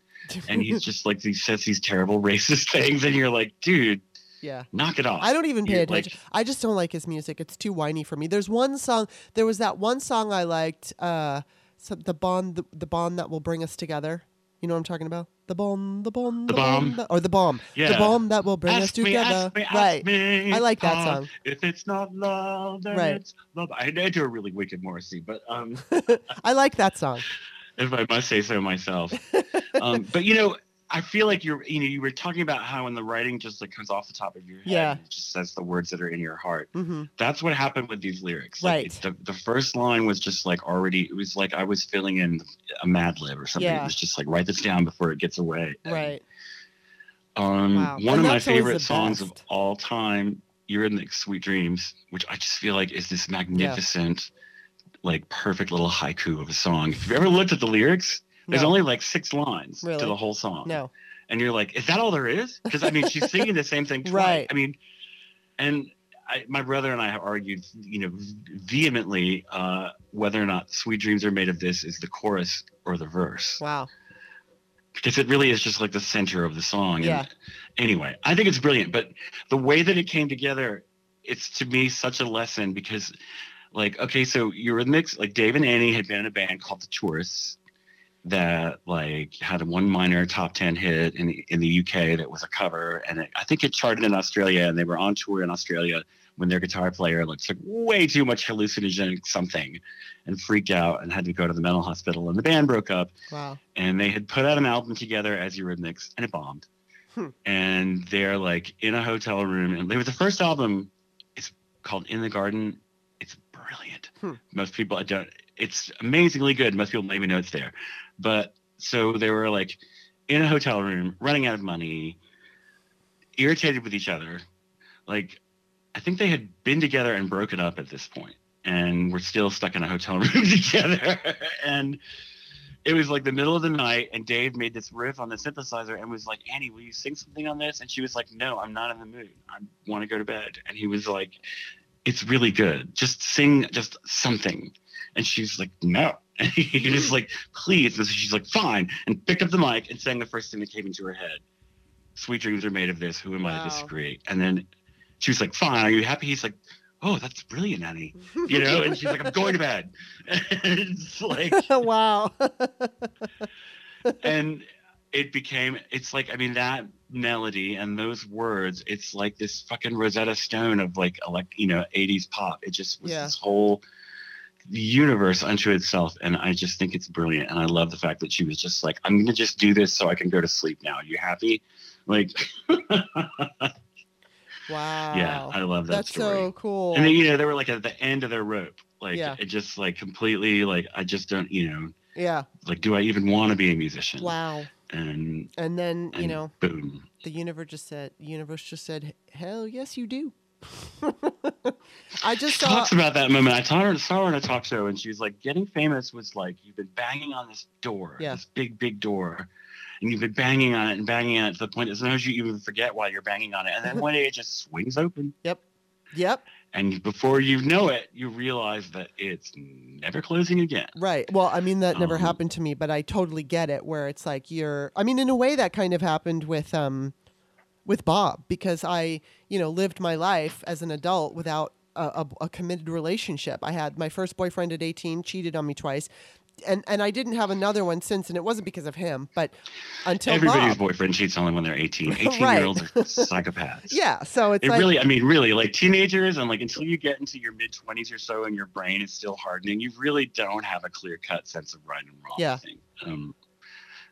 And he's just like he says these terrible racist things and you're like, dude, yeah. knock it off. I don't even pay You're attention. I just don't like his music. It's too whiny for me. There's one song. There was that one song I liked. Uh, so the bond, the, the bond that will bring us together. You know what I'm talking about? The bomb, the bomb, The bomb. that- or the bomb, yeah. the bomb that will bring us Ask me, together. me, ask right. me, I like that uh, song. If it's not love, then Right. it's love. I, I do a really wicked Morrissey, but um, I like that song. if I must say so myself. um, but you know, I feel like you're, you know, you were talking about how when the writing just like comes off the top of your head, Yeah. it just says the words that are in your heart. hmm That's what happened with these lyrics. Like, Right. the, the first line was just like already, it was like I was filling in a Mad Lib or something. Yeah. It was just like write this down before it gets away. And, Right. Um, Wow. one And of my favorite songs of all time, "You're in the Sweet Dreams," which I just feel like is this magnificent, like perfect little haiku of a song. If you've ever looked at the lyrics, there's No. only like six lines Really? to the whole song, No. and you're like, "Is that all there is?" Because I mean, she's singing the same thing twice. Right. I mean, and I, my brother and I have argued, you know, vehemently uh, whether or not "Sweet Dreams Are Made of This" is the chorus or the verse Wow. because it really is just like the center of the song. And Yeah. anyway, I think it's brilliant, but the way that it came together, it's to me such a lesson because like okay, so Eurythmics, like Dave and Annie had been in a band called the Tourists that like had one minor top 10 hit in the, in the UK that was a cover and it, I think it charted in Australia and they were on tour in Australia when their guitar player looked like took way too much hallucinogenic something and freaked out and had to go to the mental hospital and the band broke up. Wow. And they had put out an album together as Eurythmics and it bombed. Hmm. And they're like in a hotel room and they were the first album it's called In the Garden. It's brilliant. Hmm. Most people I don't it's amazingly good. Most people maybe know it's there. But so they were like in a hotel room, running out of money, irritated with each other. Like I think they had been together and broken up at this point, and were still stuck in a hotel room together. and it was like the middle of the night, and Dave made this riff on the synthesizer and was like, "Annie, will you sing something on this?" And she was like, "No, I'm not in the mood. I want to go to bed." And he was like, "It's really good. Just sing, just something." And she's like, "No." And he just like, "Please." And so she's like, "Fine," and picked up the mic and sang the first thing that came into her head. Sweet dreams are made of this. Who am wow. I to disagree? And then she was like, "Fine, are you happy?" He's like, "Oh, that's brilliant, Annie." You know, and she's like, "I'm going to bed." And it's like, wow. and it became. It's like, I mean, that melody and those words. It's like this fucking Rosetta Stone of like, elect, you know, '80s pop. It just was yeah. this whole universe unto itself and i just think it's brilliant and i love the fact that she was just like i'm gonna just do this so i can go to sleep now you happy like Wow. Yeah, I love that That's story. so cool. And then, you know, they were like at the end of their rope. Like yeah. it just like completely like I just don't, you know. Yeah. Like do I even want to be a musician? Wow. And and then, and you know, boom. The universe just said universe just said, "Hell, yes you do." I just she talks about that moment. I saw her, saw her in a talk show, and she was like, "Getting famous was like you've been banging on this door, yeah. this big, big door, and you've been banging on it and banging on it to the point that sometimes you even forget why you're banging on it. And then one day it just swings open. Yep. Yep. And before you know it, you realize that it's never closing again. Right. Well, I mean that never um, happened to me, but I totally get it. Where it's like you're. I mean, in a way, that kind of happened with um, with Bob because I, you know, lived my life as an adult without a, a, a, committed relationship. I had my first boyfriend at 18, cheated on me twice and and I didn't have another one since, and it wasn't because of him, but until everybody's Bob. boyfriend cheats on them when they're 18. 18 right. year olds are psychopaths. Yeah, so it's it like, really, I mean, really, like teenagers, and like until you get into your mid 20s or so, and your brain is still hardening, you really don't have a clear cut sense of right and wrong. Yeah. Um,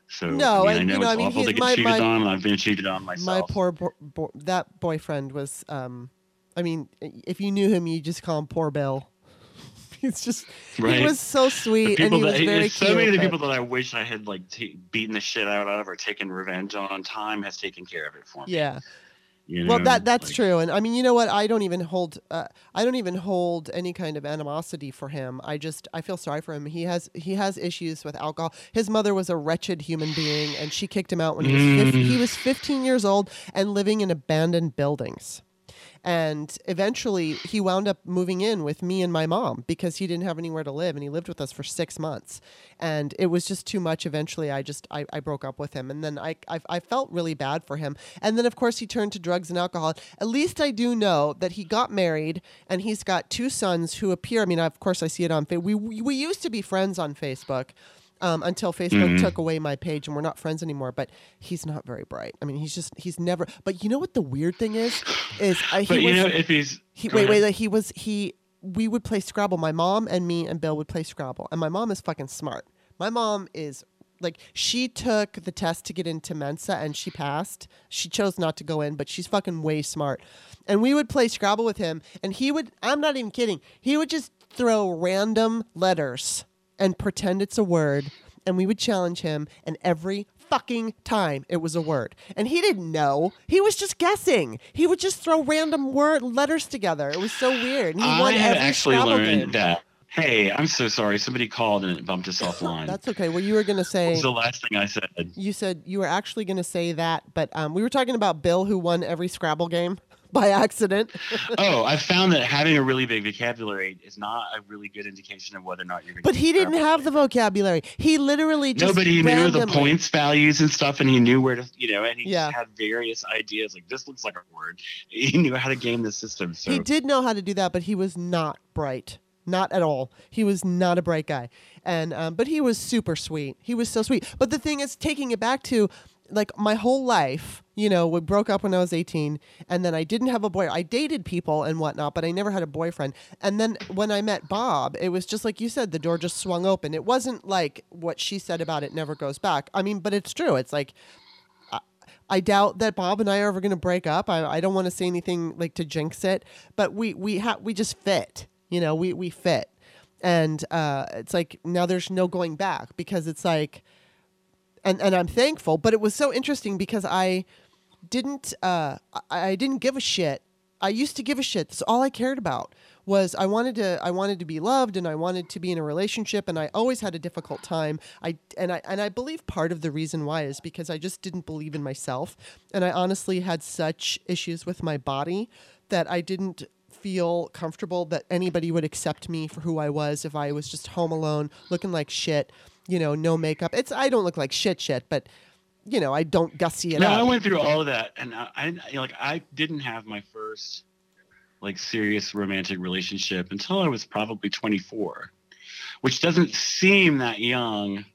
so no, I, mean, I know you know, it's I mean, awful to get my, cheated my, on, and I've been cheated on myself. My poor bo- bo- that boyfriend was. Um, I mean, if you knew him, you just call him poor Bill. He's just right. he was so sweet and he was very so many of the people that I wish I had like t- beaten the shit out of or taken revenge on. Time has taken care of it for me. Yeah. You know, well, that that's like, true, and I mean, you know what? I don't even hold, uh, I don't even hold any kind of animosity for him. I just, I feel sorry for him. He has, he has issues with alcohol. His mother was a wretched human being, and she kicked him out when he was, mm. 15, he was 15 years old and living in abandoned buildings. And eventually he wound up moving in with me and my mom because he didn't have anywhere to live and he lived with us for six months. And it was just too much. Eventually I just, I, I broke up with him. And then I, I, I felt really bad for him. And then of course he turned to drugs and alcohol. At least I do know that he got married and he's got two sons who appear. I mean, of course I see it on Facebook. We, we, we used to be friends on Facebook um, until Facebook mm-hmm. took away my page and we're not friends anymore. But he's not very bright. I mean, he's just he's never. But you know what the weird thing is? Is uh, he but you was, know if he's he, wait wait he was he we would play Scrabble. My mom and me and Bill would play Scrabble, and my mom is fucking smart. My mom is like she took the test to get into Mensa and she passed. She chose not to go in, but she's fucking way smart. And we would play Scrabble with him, and he would. I'm not even kidding. He would just throw random letters and pretend it's a word, and we would challenge him, and every fucking time it was a word. And he didn't know. He was just guessing. He would just throw random word letters together. It was so weird. And he I won had every actually learned game. that. Hey, I'm so sorry. Somebody called and it bumped us offline. That's okay. Well, you were going to say. What was the last thing I said? You said you were actually going to say that, but um, we were talking about Bill who won every Scrabble game. by accident. oh, I found that having a really big vocabulary is not a really good indication of whether or not you're. Gonna get it. But he didn't have the vocabulary. He literally just nobody randomly... knew the points values and stuff, and he knew where to, you know, and he yeah. had various ideas. Like this looks like a word. He knew how to game the system. So he did know how to do that, but he was not bright not at all. He was not a bright guy, and um, but he was super sweet. He was so sweet. But the thing is, taking it back to like my whole life, you know, we broke up when I was 18, and then I didn't have a boy. I dated people and whatnot, but I never had a boyfriend. And then when I met Bob, it was just like you said, the door just swung open. It wasn't like what she said about it never goes back. I mean, but it's true. It's like I, doubt that Bob and I are ever going to break up. I, I don't want to say anything like to jinx it, but we we ha- we just fit. You know, we we fit, and uh, it's like now there's no going back because it's like and and I'm thankful. But it was so interesting because I didn't uh, I, didn't give a shit. I used to give a shit. That's all I cared about was I wanted to I wanted to be loved and I wanted to be in a relationship and I always had a difficult time. I and I and I believe part of the reason why is because I just didn't believe in myself and I honestly had such issues with my body that I didn't feel comfortable that anybody would accept me for who I was if I was just home alone looking like shit you know, no makeup. It's I don't look like shit shit, but you know, I don't gussy it no, up. I went through all of that, and I, I like I didn't have my first like serious romantic relationship until I was probably 24, which doesn't seem that young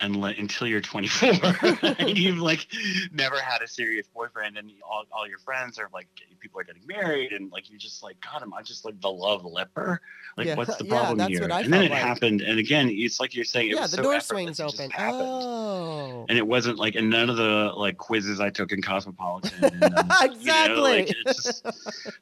and until you're 24 and you've like never had a serious boyfriend and all, all your friends are like people are getting married and like you're just like god am i just like the love leper like Yeah. what's the Yeah, problem that's here and then it like. happened and again it's like you're saying it yeah, was the so door swings open. Oh. and it wasn't like and none of the like quizzes i took in cosmopolitan and, um, exactly. you know, like, it's just,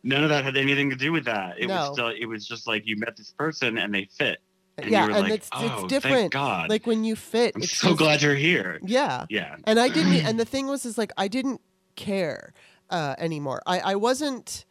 none of that had anything to do with that it No. was still it was just like you met this person and they fit and yeah, and like it's oh it's different. god Like when you fit, i'm it's so just- glad you're here Yeah. yeah and I didn't. And the thing was, is like I didn't care uh, anymore. I I wasn't.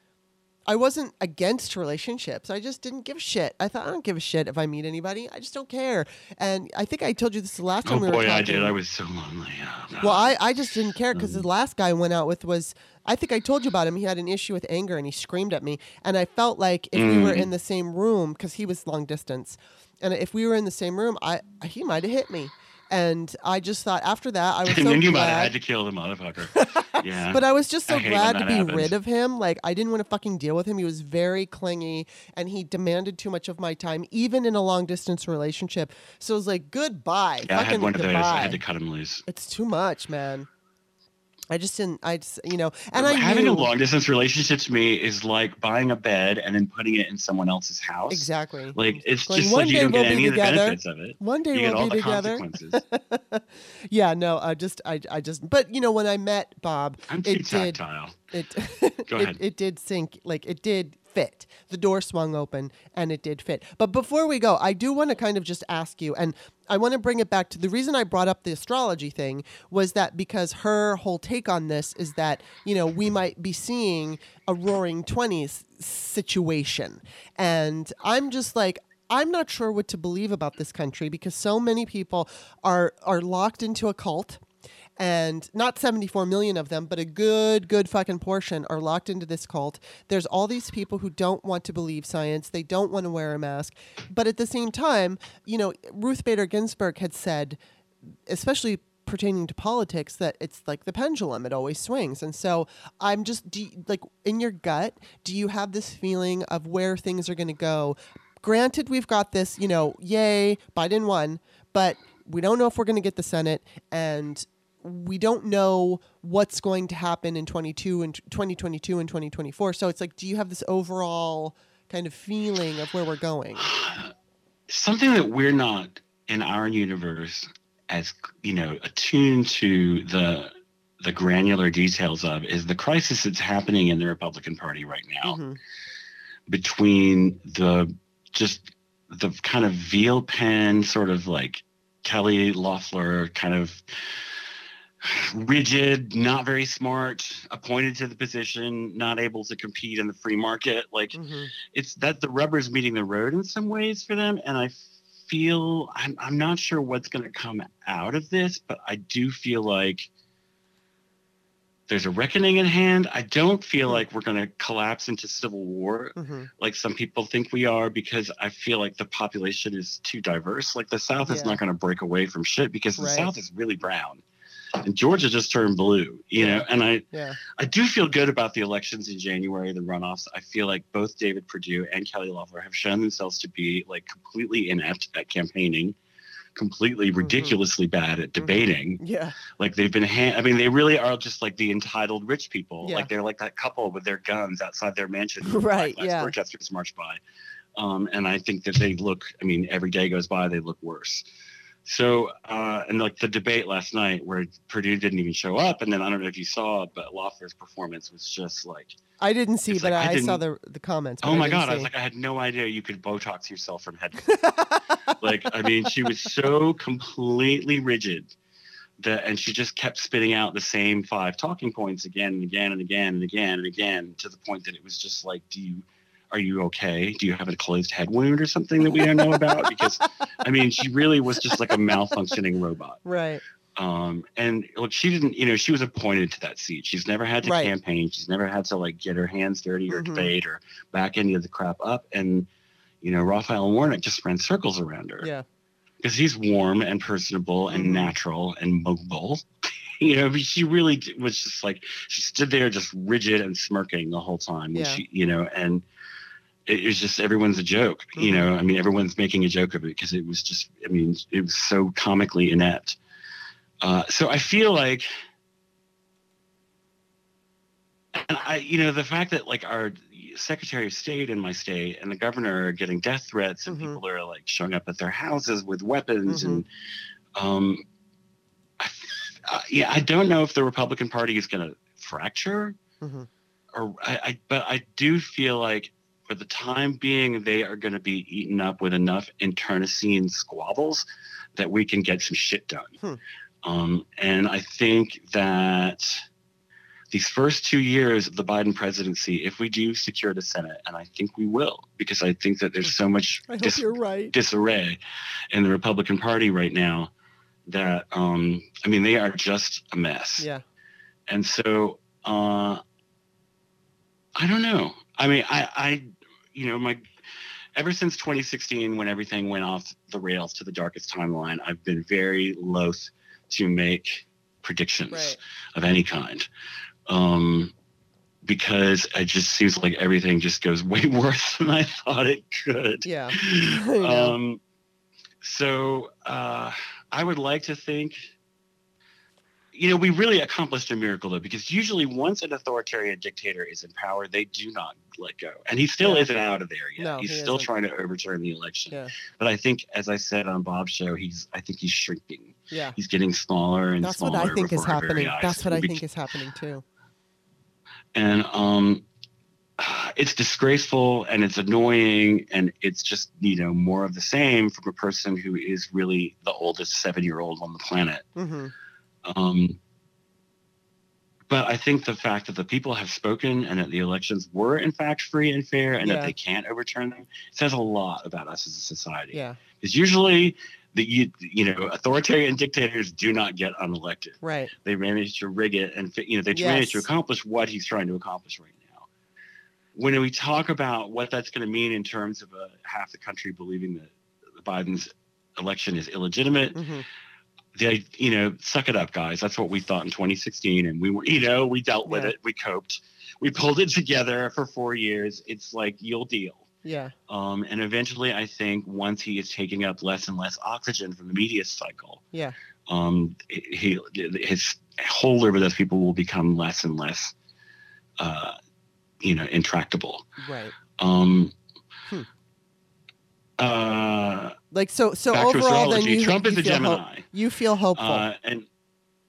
I wasn't against relationships. I just didn't give a shit. I thought I don't give a shit if I meet anybody. I just don't care. And I think I told you this the last Oh time we were boy, talking. I did. I was so lonely. Oh, no. Well, I, I just didn't care because the Mm. last guy I went out with was, I think I told you about him. He had an issue with anger and he screamed at me. And I felt like if we were Mm. in the same room, because he was long distance, and if we were in the same room, I he might have hit me. And I just thought after that, I was and so then you might have had to kill the motherfucker. yeah. But I was just so I hate when glad to be happens. rid of him. Like I didn't want to fucking deal with him. He was very clingy and he demanded too much of my time, even in a long distance relationship. So it was like goodbye. yeah, I had one of those. I had to cut him loose. It's too much, man. I just didn't. I just, you know, and I Having a long distance relationship to me is like buying a bed and then putting it in someone else's house. exactly. Like it's Going, just one like you day don't we'll get be any of the together. benefits of it. One day You we'll all be the together. consequences. yeah, no, I just, I, I just, but you know, when I met Bob, I'm too it did, tactile. It, it, it did sink, like it did fit. The door swung open and it did fit. But before we go, I do want to kind of just ask you, and I want to bring it back to the reason I brought up the astrology thing was that because her whole take on this is that, you know, we might be seeing a roaring 20s situation. And I'm just like, I'm not sure what to believe about this country because so many people are are locked into a cult and not 74 million of them, but a good, good fucking portion are locked into this cult. There's all these people who don't want to believe science. They don't want to wear a mask. But at the same time, you know, Ruth Bader Ginsburg had said, especially pertaining to politics, that it's like the pendulum, it always swings. And so I'm just, do you, like, in your gut, do you have this feeling of where things are going to go? Granted, we've got this, you know, yay, Biden won, but we don't know if we're going to get the Senate. And we don't know what's going to happen in 22 and 2022 and 2024 so it's like do you have this overall kind of feeling of where we're going Something that we're not in our universe as you know attuned to the the granular details of is the crisis that's happening in the Republican Party right now. Mhm. between the just the kind of veal pen sort of like Kelly Loeffler kind of rigid, not very smart, appointed to the position, not able to compete in the free market. Like Mhm. it's that the rubber's meeting the road in some ways for them. And I feel I'm I'm not sure what's gonna come out of this, but I do feel like there's a reckoning in hand. I don't feel Hmm. like we're going to collapse into civil war Mhm. like some people think we are because I feel like the population is too diverse. Like the South is not going to break away from shit because the Right. South is really brown. And Georgia just turned blue, you know. And I, Yeah. I do feel good about the elections in January, the runoffs. I feel like both David Perdue and Kelly Loeffler have shown themselves to be like completely inept at campaigning, completely Mhm. ridiculously bad at debating. Yeah. Like they've been, ha- I mean, they really are just like the entitled rich people. Yeah. Like they're like that couple with their guns outside their mansion. Right, Black Lives yeah. Protesters march by. Um, and I think that they look, I mean, every day goes by, they look worse. So, uh, and like the debate last night where Perdue didn't even show up. And then I don't know if you saw, but Loeffler's performance was just like, I didn't see, but like, I I, saw the the comments. oh my didn't God. I was like, I had no idea you could Botox yourself from head to like i mean she was so completely rigid that and she just kept spitting out the same five talking points again and again and again and again and again to the point that it was just like do you are you okay do you have a closed head wound or something that we don't know about because i mean she really was just like a malfunctioning robot right. um and look she didn't you know she was appointed to that seat she's never had to Right. campaign she's never had to like get her hands dirty or Mhm. debate or back any of the crap up and you know raphael warnock just ran circles around her Yeah. because he's warm and personable and Mhm. natural and mobile. you know, but she really was just like she stood there just rigid and smirking the whole time. Yeah. She, you know, and it was just everyone's a joke. You Mhm. know, I mean, everyone's making a joke of it because it was just, I mean, it was so comically inept. Uh, so I feel like. And I, you know, the fact that like our Secretary of State in my state and the governor are getting death threats and Mhm. people are like showing up at their houses with weapons Mhm. and um, I, uh, yeah, I don't know if the Republican Party is going to fracture Mhm. or I, I, but I do feel like for the time being they are going to be eaten up with enough internecine squabbles that we can get some shit done. Hmm. Um, and I think that these first two years of the Biden presidency, if we do secure the Senate, and I think we will, because I think that there's so much dis- right. disarray in the Republican Party right now that um, I mean they are just a mess. Yeah. And so uh, I don't know. I mean, I, I, you know, my ever since 2016 when everything went off the rails to the darkest timeline, I've been very loath to make predictions Right. of any kind. Um, because it just seems like everything just goes way worse than I thought it could. Yeah. Um, so uh, I would like to think, you know, we really accomplished a miracle though, because usually once an authoritarian dictator is in power, they do not let go, and he still Yeah. isn't out of there yet. No, he's he still isn't. trying to overturn the election. Yeah. But I think, as I said on Bob's show, he's I think he's shrinking. Yeah. He's getting smaller and That's what. I think is before our very happening. That's what I think is happening too. and um it's disgraceful and it's annoying and it's just you know more of the same from a person who is really the oldest seven year old on the planet hmm um but I think the fact that the people have spoken and that the elections were in fact free and fair and Yeah. that they can't overturn them says a lot about us as a society. Yeah. Because usually the you, you know authoritarian dictators do not get unelected Right. they manage to rig it and you know they managed to accomplish what he's trying to accomplish right now when we talk about what that's going to mean in terms of uh, half the country believing that biden's election is illegitimate hmm they you know suck it up guys that's what we thought in 2016 and we were you know we dealt with Yeah. it we coped we pulled it together for four years it's like you'll deal Yeah. um, and eventually i think once he is taking up less and less oxygen from the media cycle Yeah. um, he his holder with those people will become less and less, uh, you know, intractable. Right. Um. Uh, Like so. So overall, then you Trump is you a feel hope- Gemini, you feel hopeful. uh, and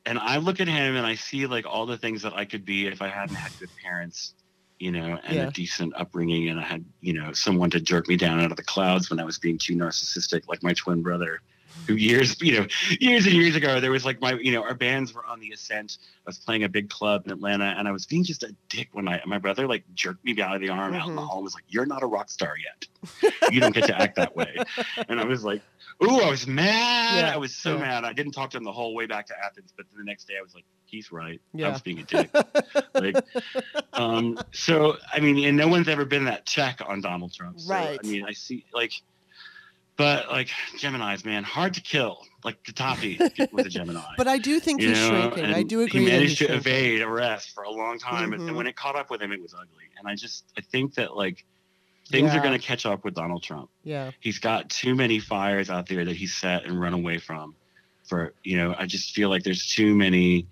and I look at him and I see like all the things that I could be if I hadn't had good parents, you know, and Yeah. a decent upbringing, and I had you know someone to jerk me down out of the clouds when I was being too narcissistic, like my twin brother. Who years, you know, years and years ago, there was like my, you know, our bands were on the ascent. I was playing a big club in Atlanta, and I was being just a dick when. And my brother like jerked me out of the arm out in the Mhm. hall and was like, "You're not a rock star yet. You don't get to act that way." And I was like, "Ooh, I was mad. Yeah, I was so yeah. mad. I didn't talk to him the whole way back to Athens, but then the next day I was like, he's right. Yeah. I was being a dick." like, um, so I mean, and no one's ever been that check on Donald Trump. So, Right. I mean, I see like But like Gemini's, man, hard to kill. Like the Gaddafi was a Gemini. but I do think he's know? shrinking. And I do agree. He managed to shrinking. evade arrest for a long time, mm-hmm. and when it caught up with him, it was ugly. And I just I think that like things yeah. are going to catch up with Donald Trump. Yeah, he's got too many fires out there that he's set and run away from. For you know, I just feel like there's too many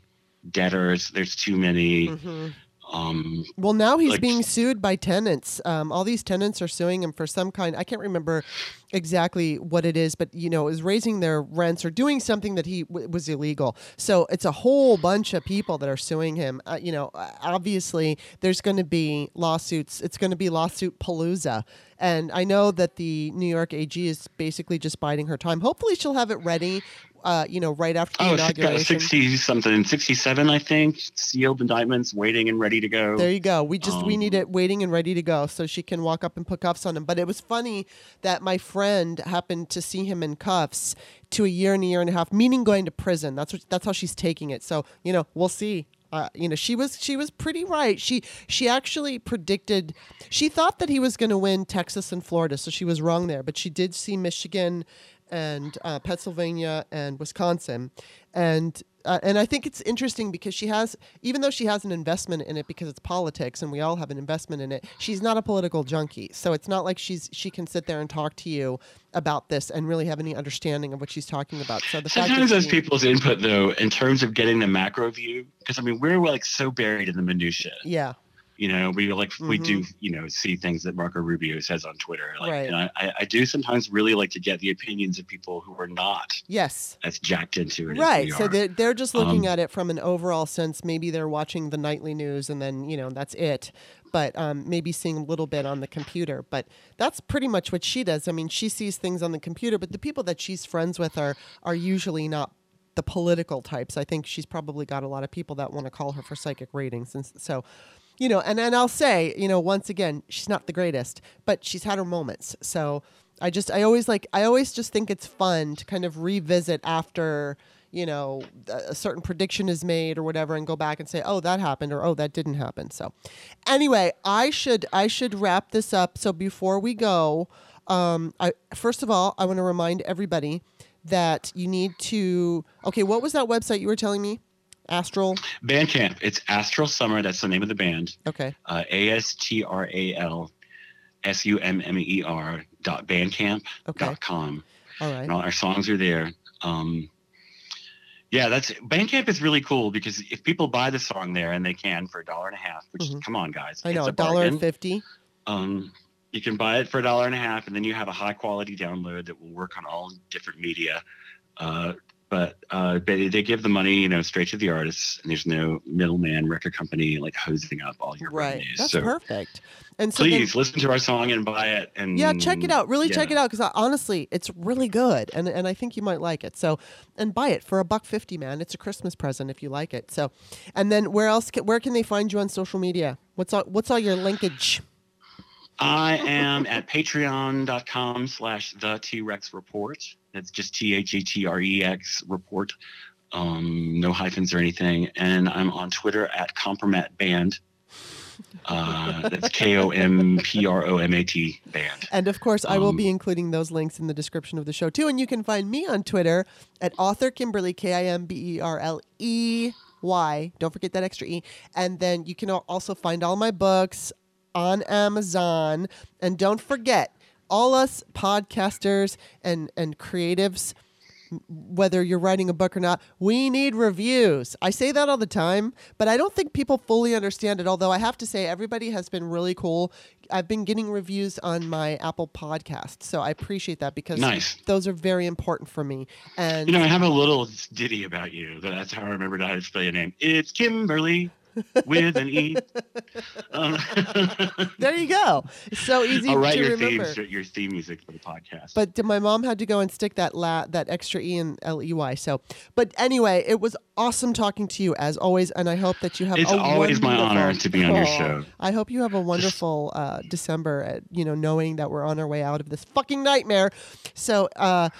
debtors. There's too many. Mm-hmm um, well, now he's like, being sued by tenants. Um, all these tenants are suing him for some kind. I can't remember exactly what it is, but you know, is raising their rents or doing something that he w- was illegal. So it's a whole bunch of people that are suing him. Uh, you know, obviously there's going to be lawsuits. It's going to be lawsuit palooza. And I know that the New York AG is basically just biding her time. Hopefully, she'll have it ready uh, you know, right after the oh, inauguration. 60 something, 67, I think, sealed indictments waiting and ready to go. There you go. We just, um, we need it waiting and ready to go so she can walk up and put cuffs on him. But it was funny that my friend happened to see him in cuffs to a year and a year and a half, meaning going to prison. That's what, that's how she's taking it. So, you know, we'll see. Uh, you know she was she was pretty right she she actually predicted she thought that he was going to win texas and florida so she was wrong there but she did see michigan and uh, Pennsylvania and Wisconsin, and uh, and I think it's interesting because she has, even though she has an investment in it because it's politics and we all have an investment in it, she's not a political junkie. So it's not like she's she can sit there and talk to you about this and really have any understanding of what she's talking about. So the sometimes those people's input though, in terms of getting the macro view, because I mean we're like so buried in the minutia. Yeah. You know, we like mm-hmm. we do, mm-hmm. you know, see things that Marco Rubio says on Twitter. Like, right. And I, I do sometimes really like to get the opinions of people who are not yes as jacked into it. Right. so they're they're just looking um, at it from an overall sense. Maybe they're watching the nightly news and then you know that's it. But um, maybe seeing a little bit on the computer. But that's pretty much what she does. I mean, she sees things on the computer, but the people that she's friends with are are usually not the political types. I think she's probably got a lot of people that want to call her for psychic ratings, and so you know, and, and I'll say, you know, once again, she's not the greatest, but she's had her moments. So I just, I always like, I always just think it's fun to kind of revisit after, you know, a certain prediction is made or whatever and go back and say, oh, that happened or oh, that didn't happen. So anyway, I should, I should wrap this up. So before we go, um, I, first of all, I want to remind everybody that you need to, okay, what was that website you were telling me? Astral? Bandcamp. It's Astral Summer. That's the name of the band. Okay. Uh, A S T R A L S U M M E R dot bandcamp dot com. All right. And all our songs are there. Um, yeah, that's Bandcamp is really cool because if people buy the song there and they can for a dollar and a half, which mm-hmm. come on, guys, I know a dollar and fifty. Um, you can buy it for a dollar and a half, and then you have a high quality download that will work on all different media. Uh, but uh, they, they give the money, you know, straight to the artists, and there's no middleman record company like hosing up all your right. revenues. That's so perfect. And so please then, listen to our song and buy it. And yeah, check it out. Really yeah. check it out because honestly, it's really good, and and I think you might like it. So and buy it for a buck fifty, man. It's a Christmas present if you like it. So, and then where else? Can, where can they find you on social media? What's all What's all your linkage? I am at patreon.com slash the T Rex report. That's just T H E T R E X report. Um, no hyphens or anything. And I'm on Twitter at Kompromat Band. Uh, that's K O M P R O M A T band. And of course, I will um, be including those links in the description of the show too. And you can find me on Twitter at author Kimberley K I M B E R L E Y. Don't forget that extra E. And then you can also find all my books on Amazon. And don't forget, all us podcasters and, and creatives, whether you're writing a book or not, we need reviews. I say that all the time, but I don't think people fully understand it. Although I have to say, everybody has been really cool. I've been getting reviews on my Apple podcast, so I appreciate that because nice. those are very important for me. And you know, I have a little ditty about you. That's how I remember how to spell your name. It's Kimberley with an E. Um, there you go. So easy I'll write to your remember. Theme, your theme music for the podcast. But my mom had to go and stick that la, that extra E in L E Y. So, but anyway, it was awesome talking to you as always, and I hope that you have. It's always my honor to be on your show. I hope you have a wonderful uh, December. At, you know, knowing that we're on our way out of this fucking nightmare. So. Uh,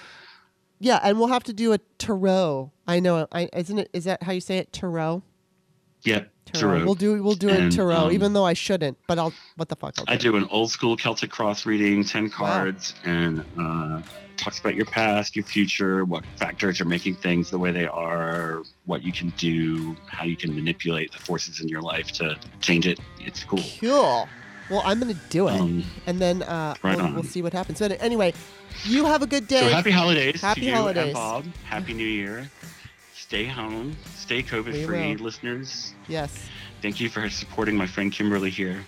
yeah, and we'll have to do a tarot. I know, I, isn't it? Is that how you say it? Tarot. Yep. Tarot. We'll do we'll do a tarot, um, even though I shouldn't. But I'll what the fuck? I'll I do. an old school Celtic cross reading, 10 cards, and uh, talks about your past, your future, what factors are making things the way they are, what you can do, how you can manipulate the forces in your life to change it. It's cool. Cool. Well, I'm gonna do it, Um, and then uh, right we'll, we'll see what happens. But anyway, you have a good day. so happy holidays Happy to you holidays. and Bob. Happy New Year. Stay home. Stay We COVID free, will. listeners. yes. Thank you for supporting my friend Kimberley here.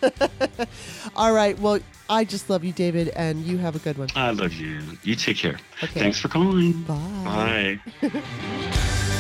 All right. Well, I just love you, David, and you have a good one. I love you. You take care. Okay. Thanks for calling. Bye. Bye.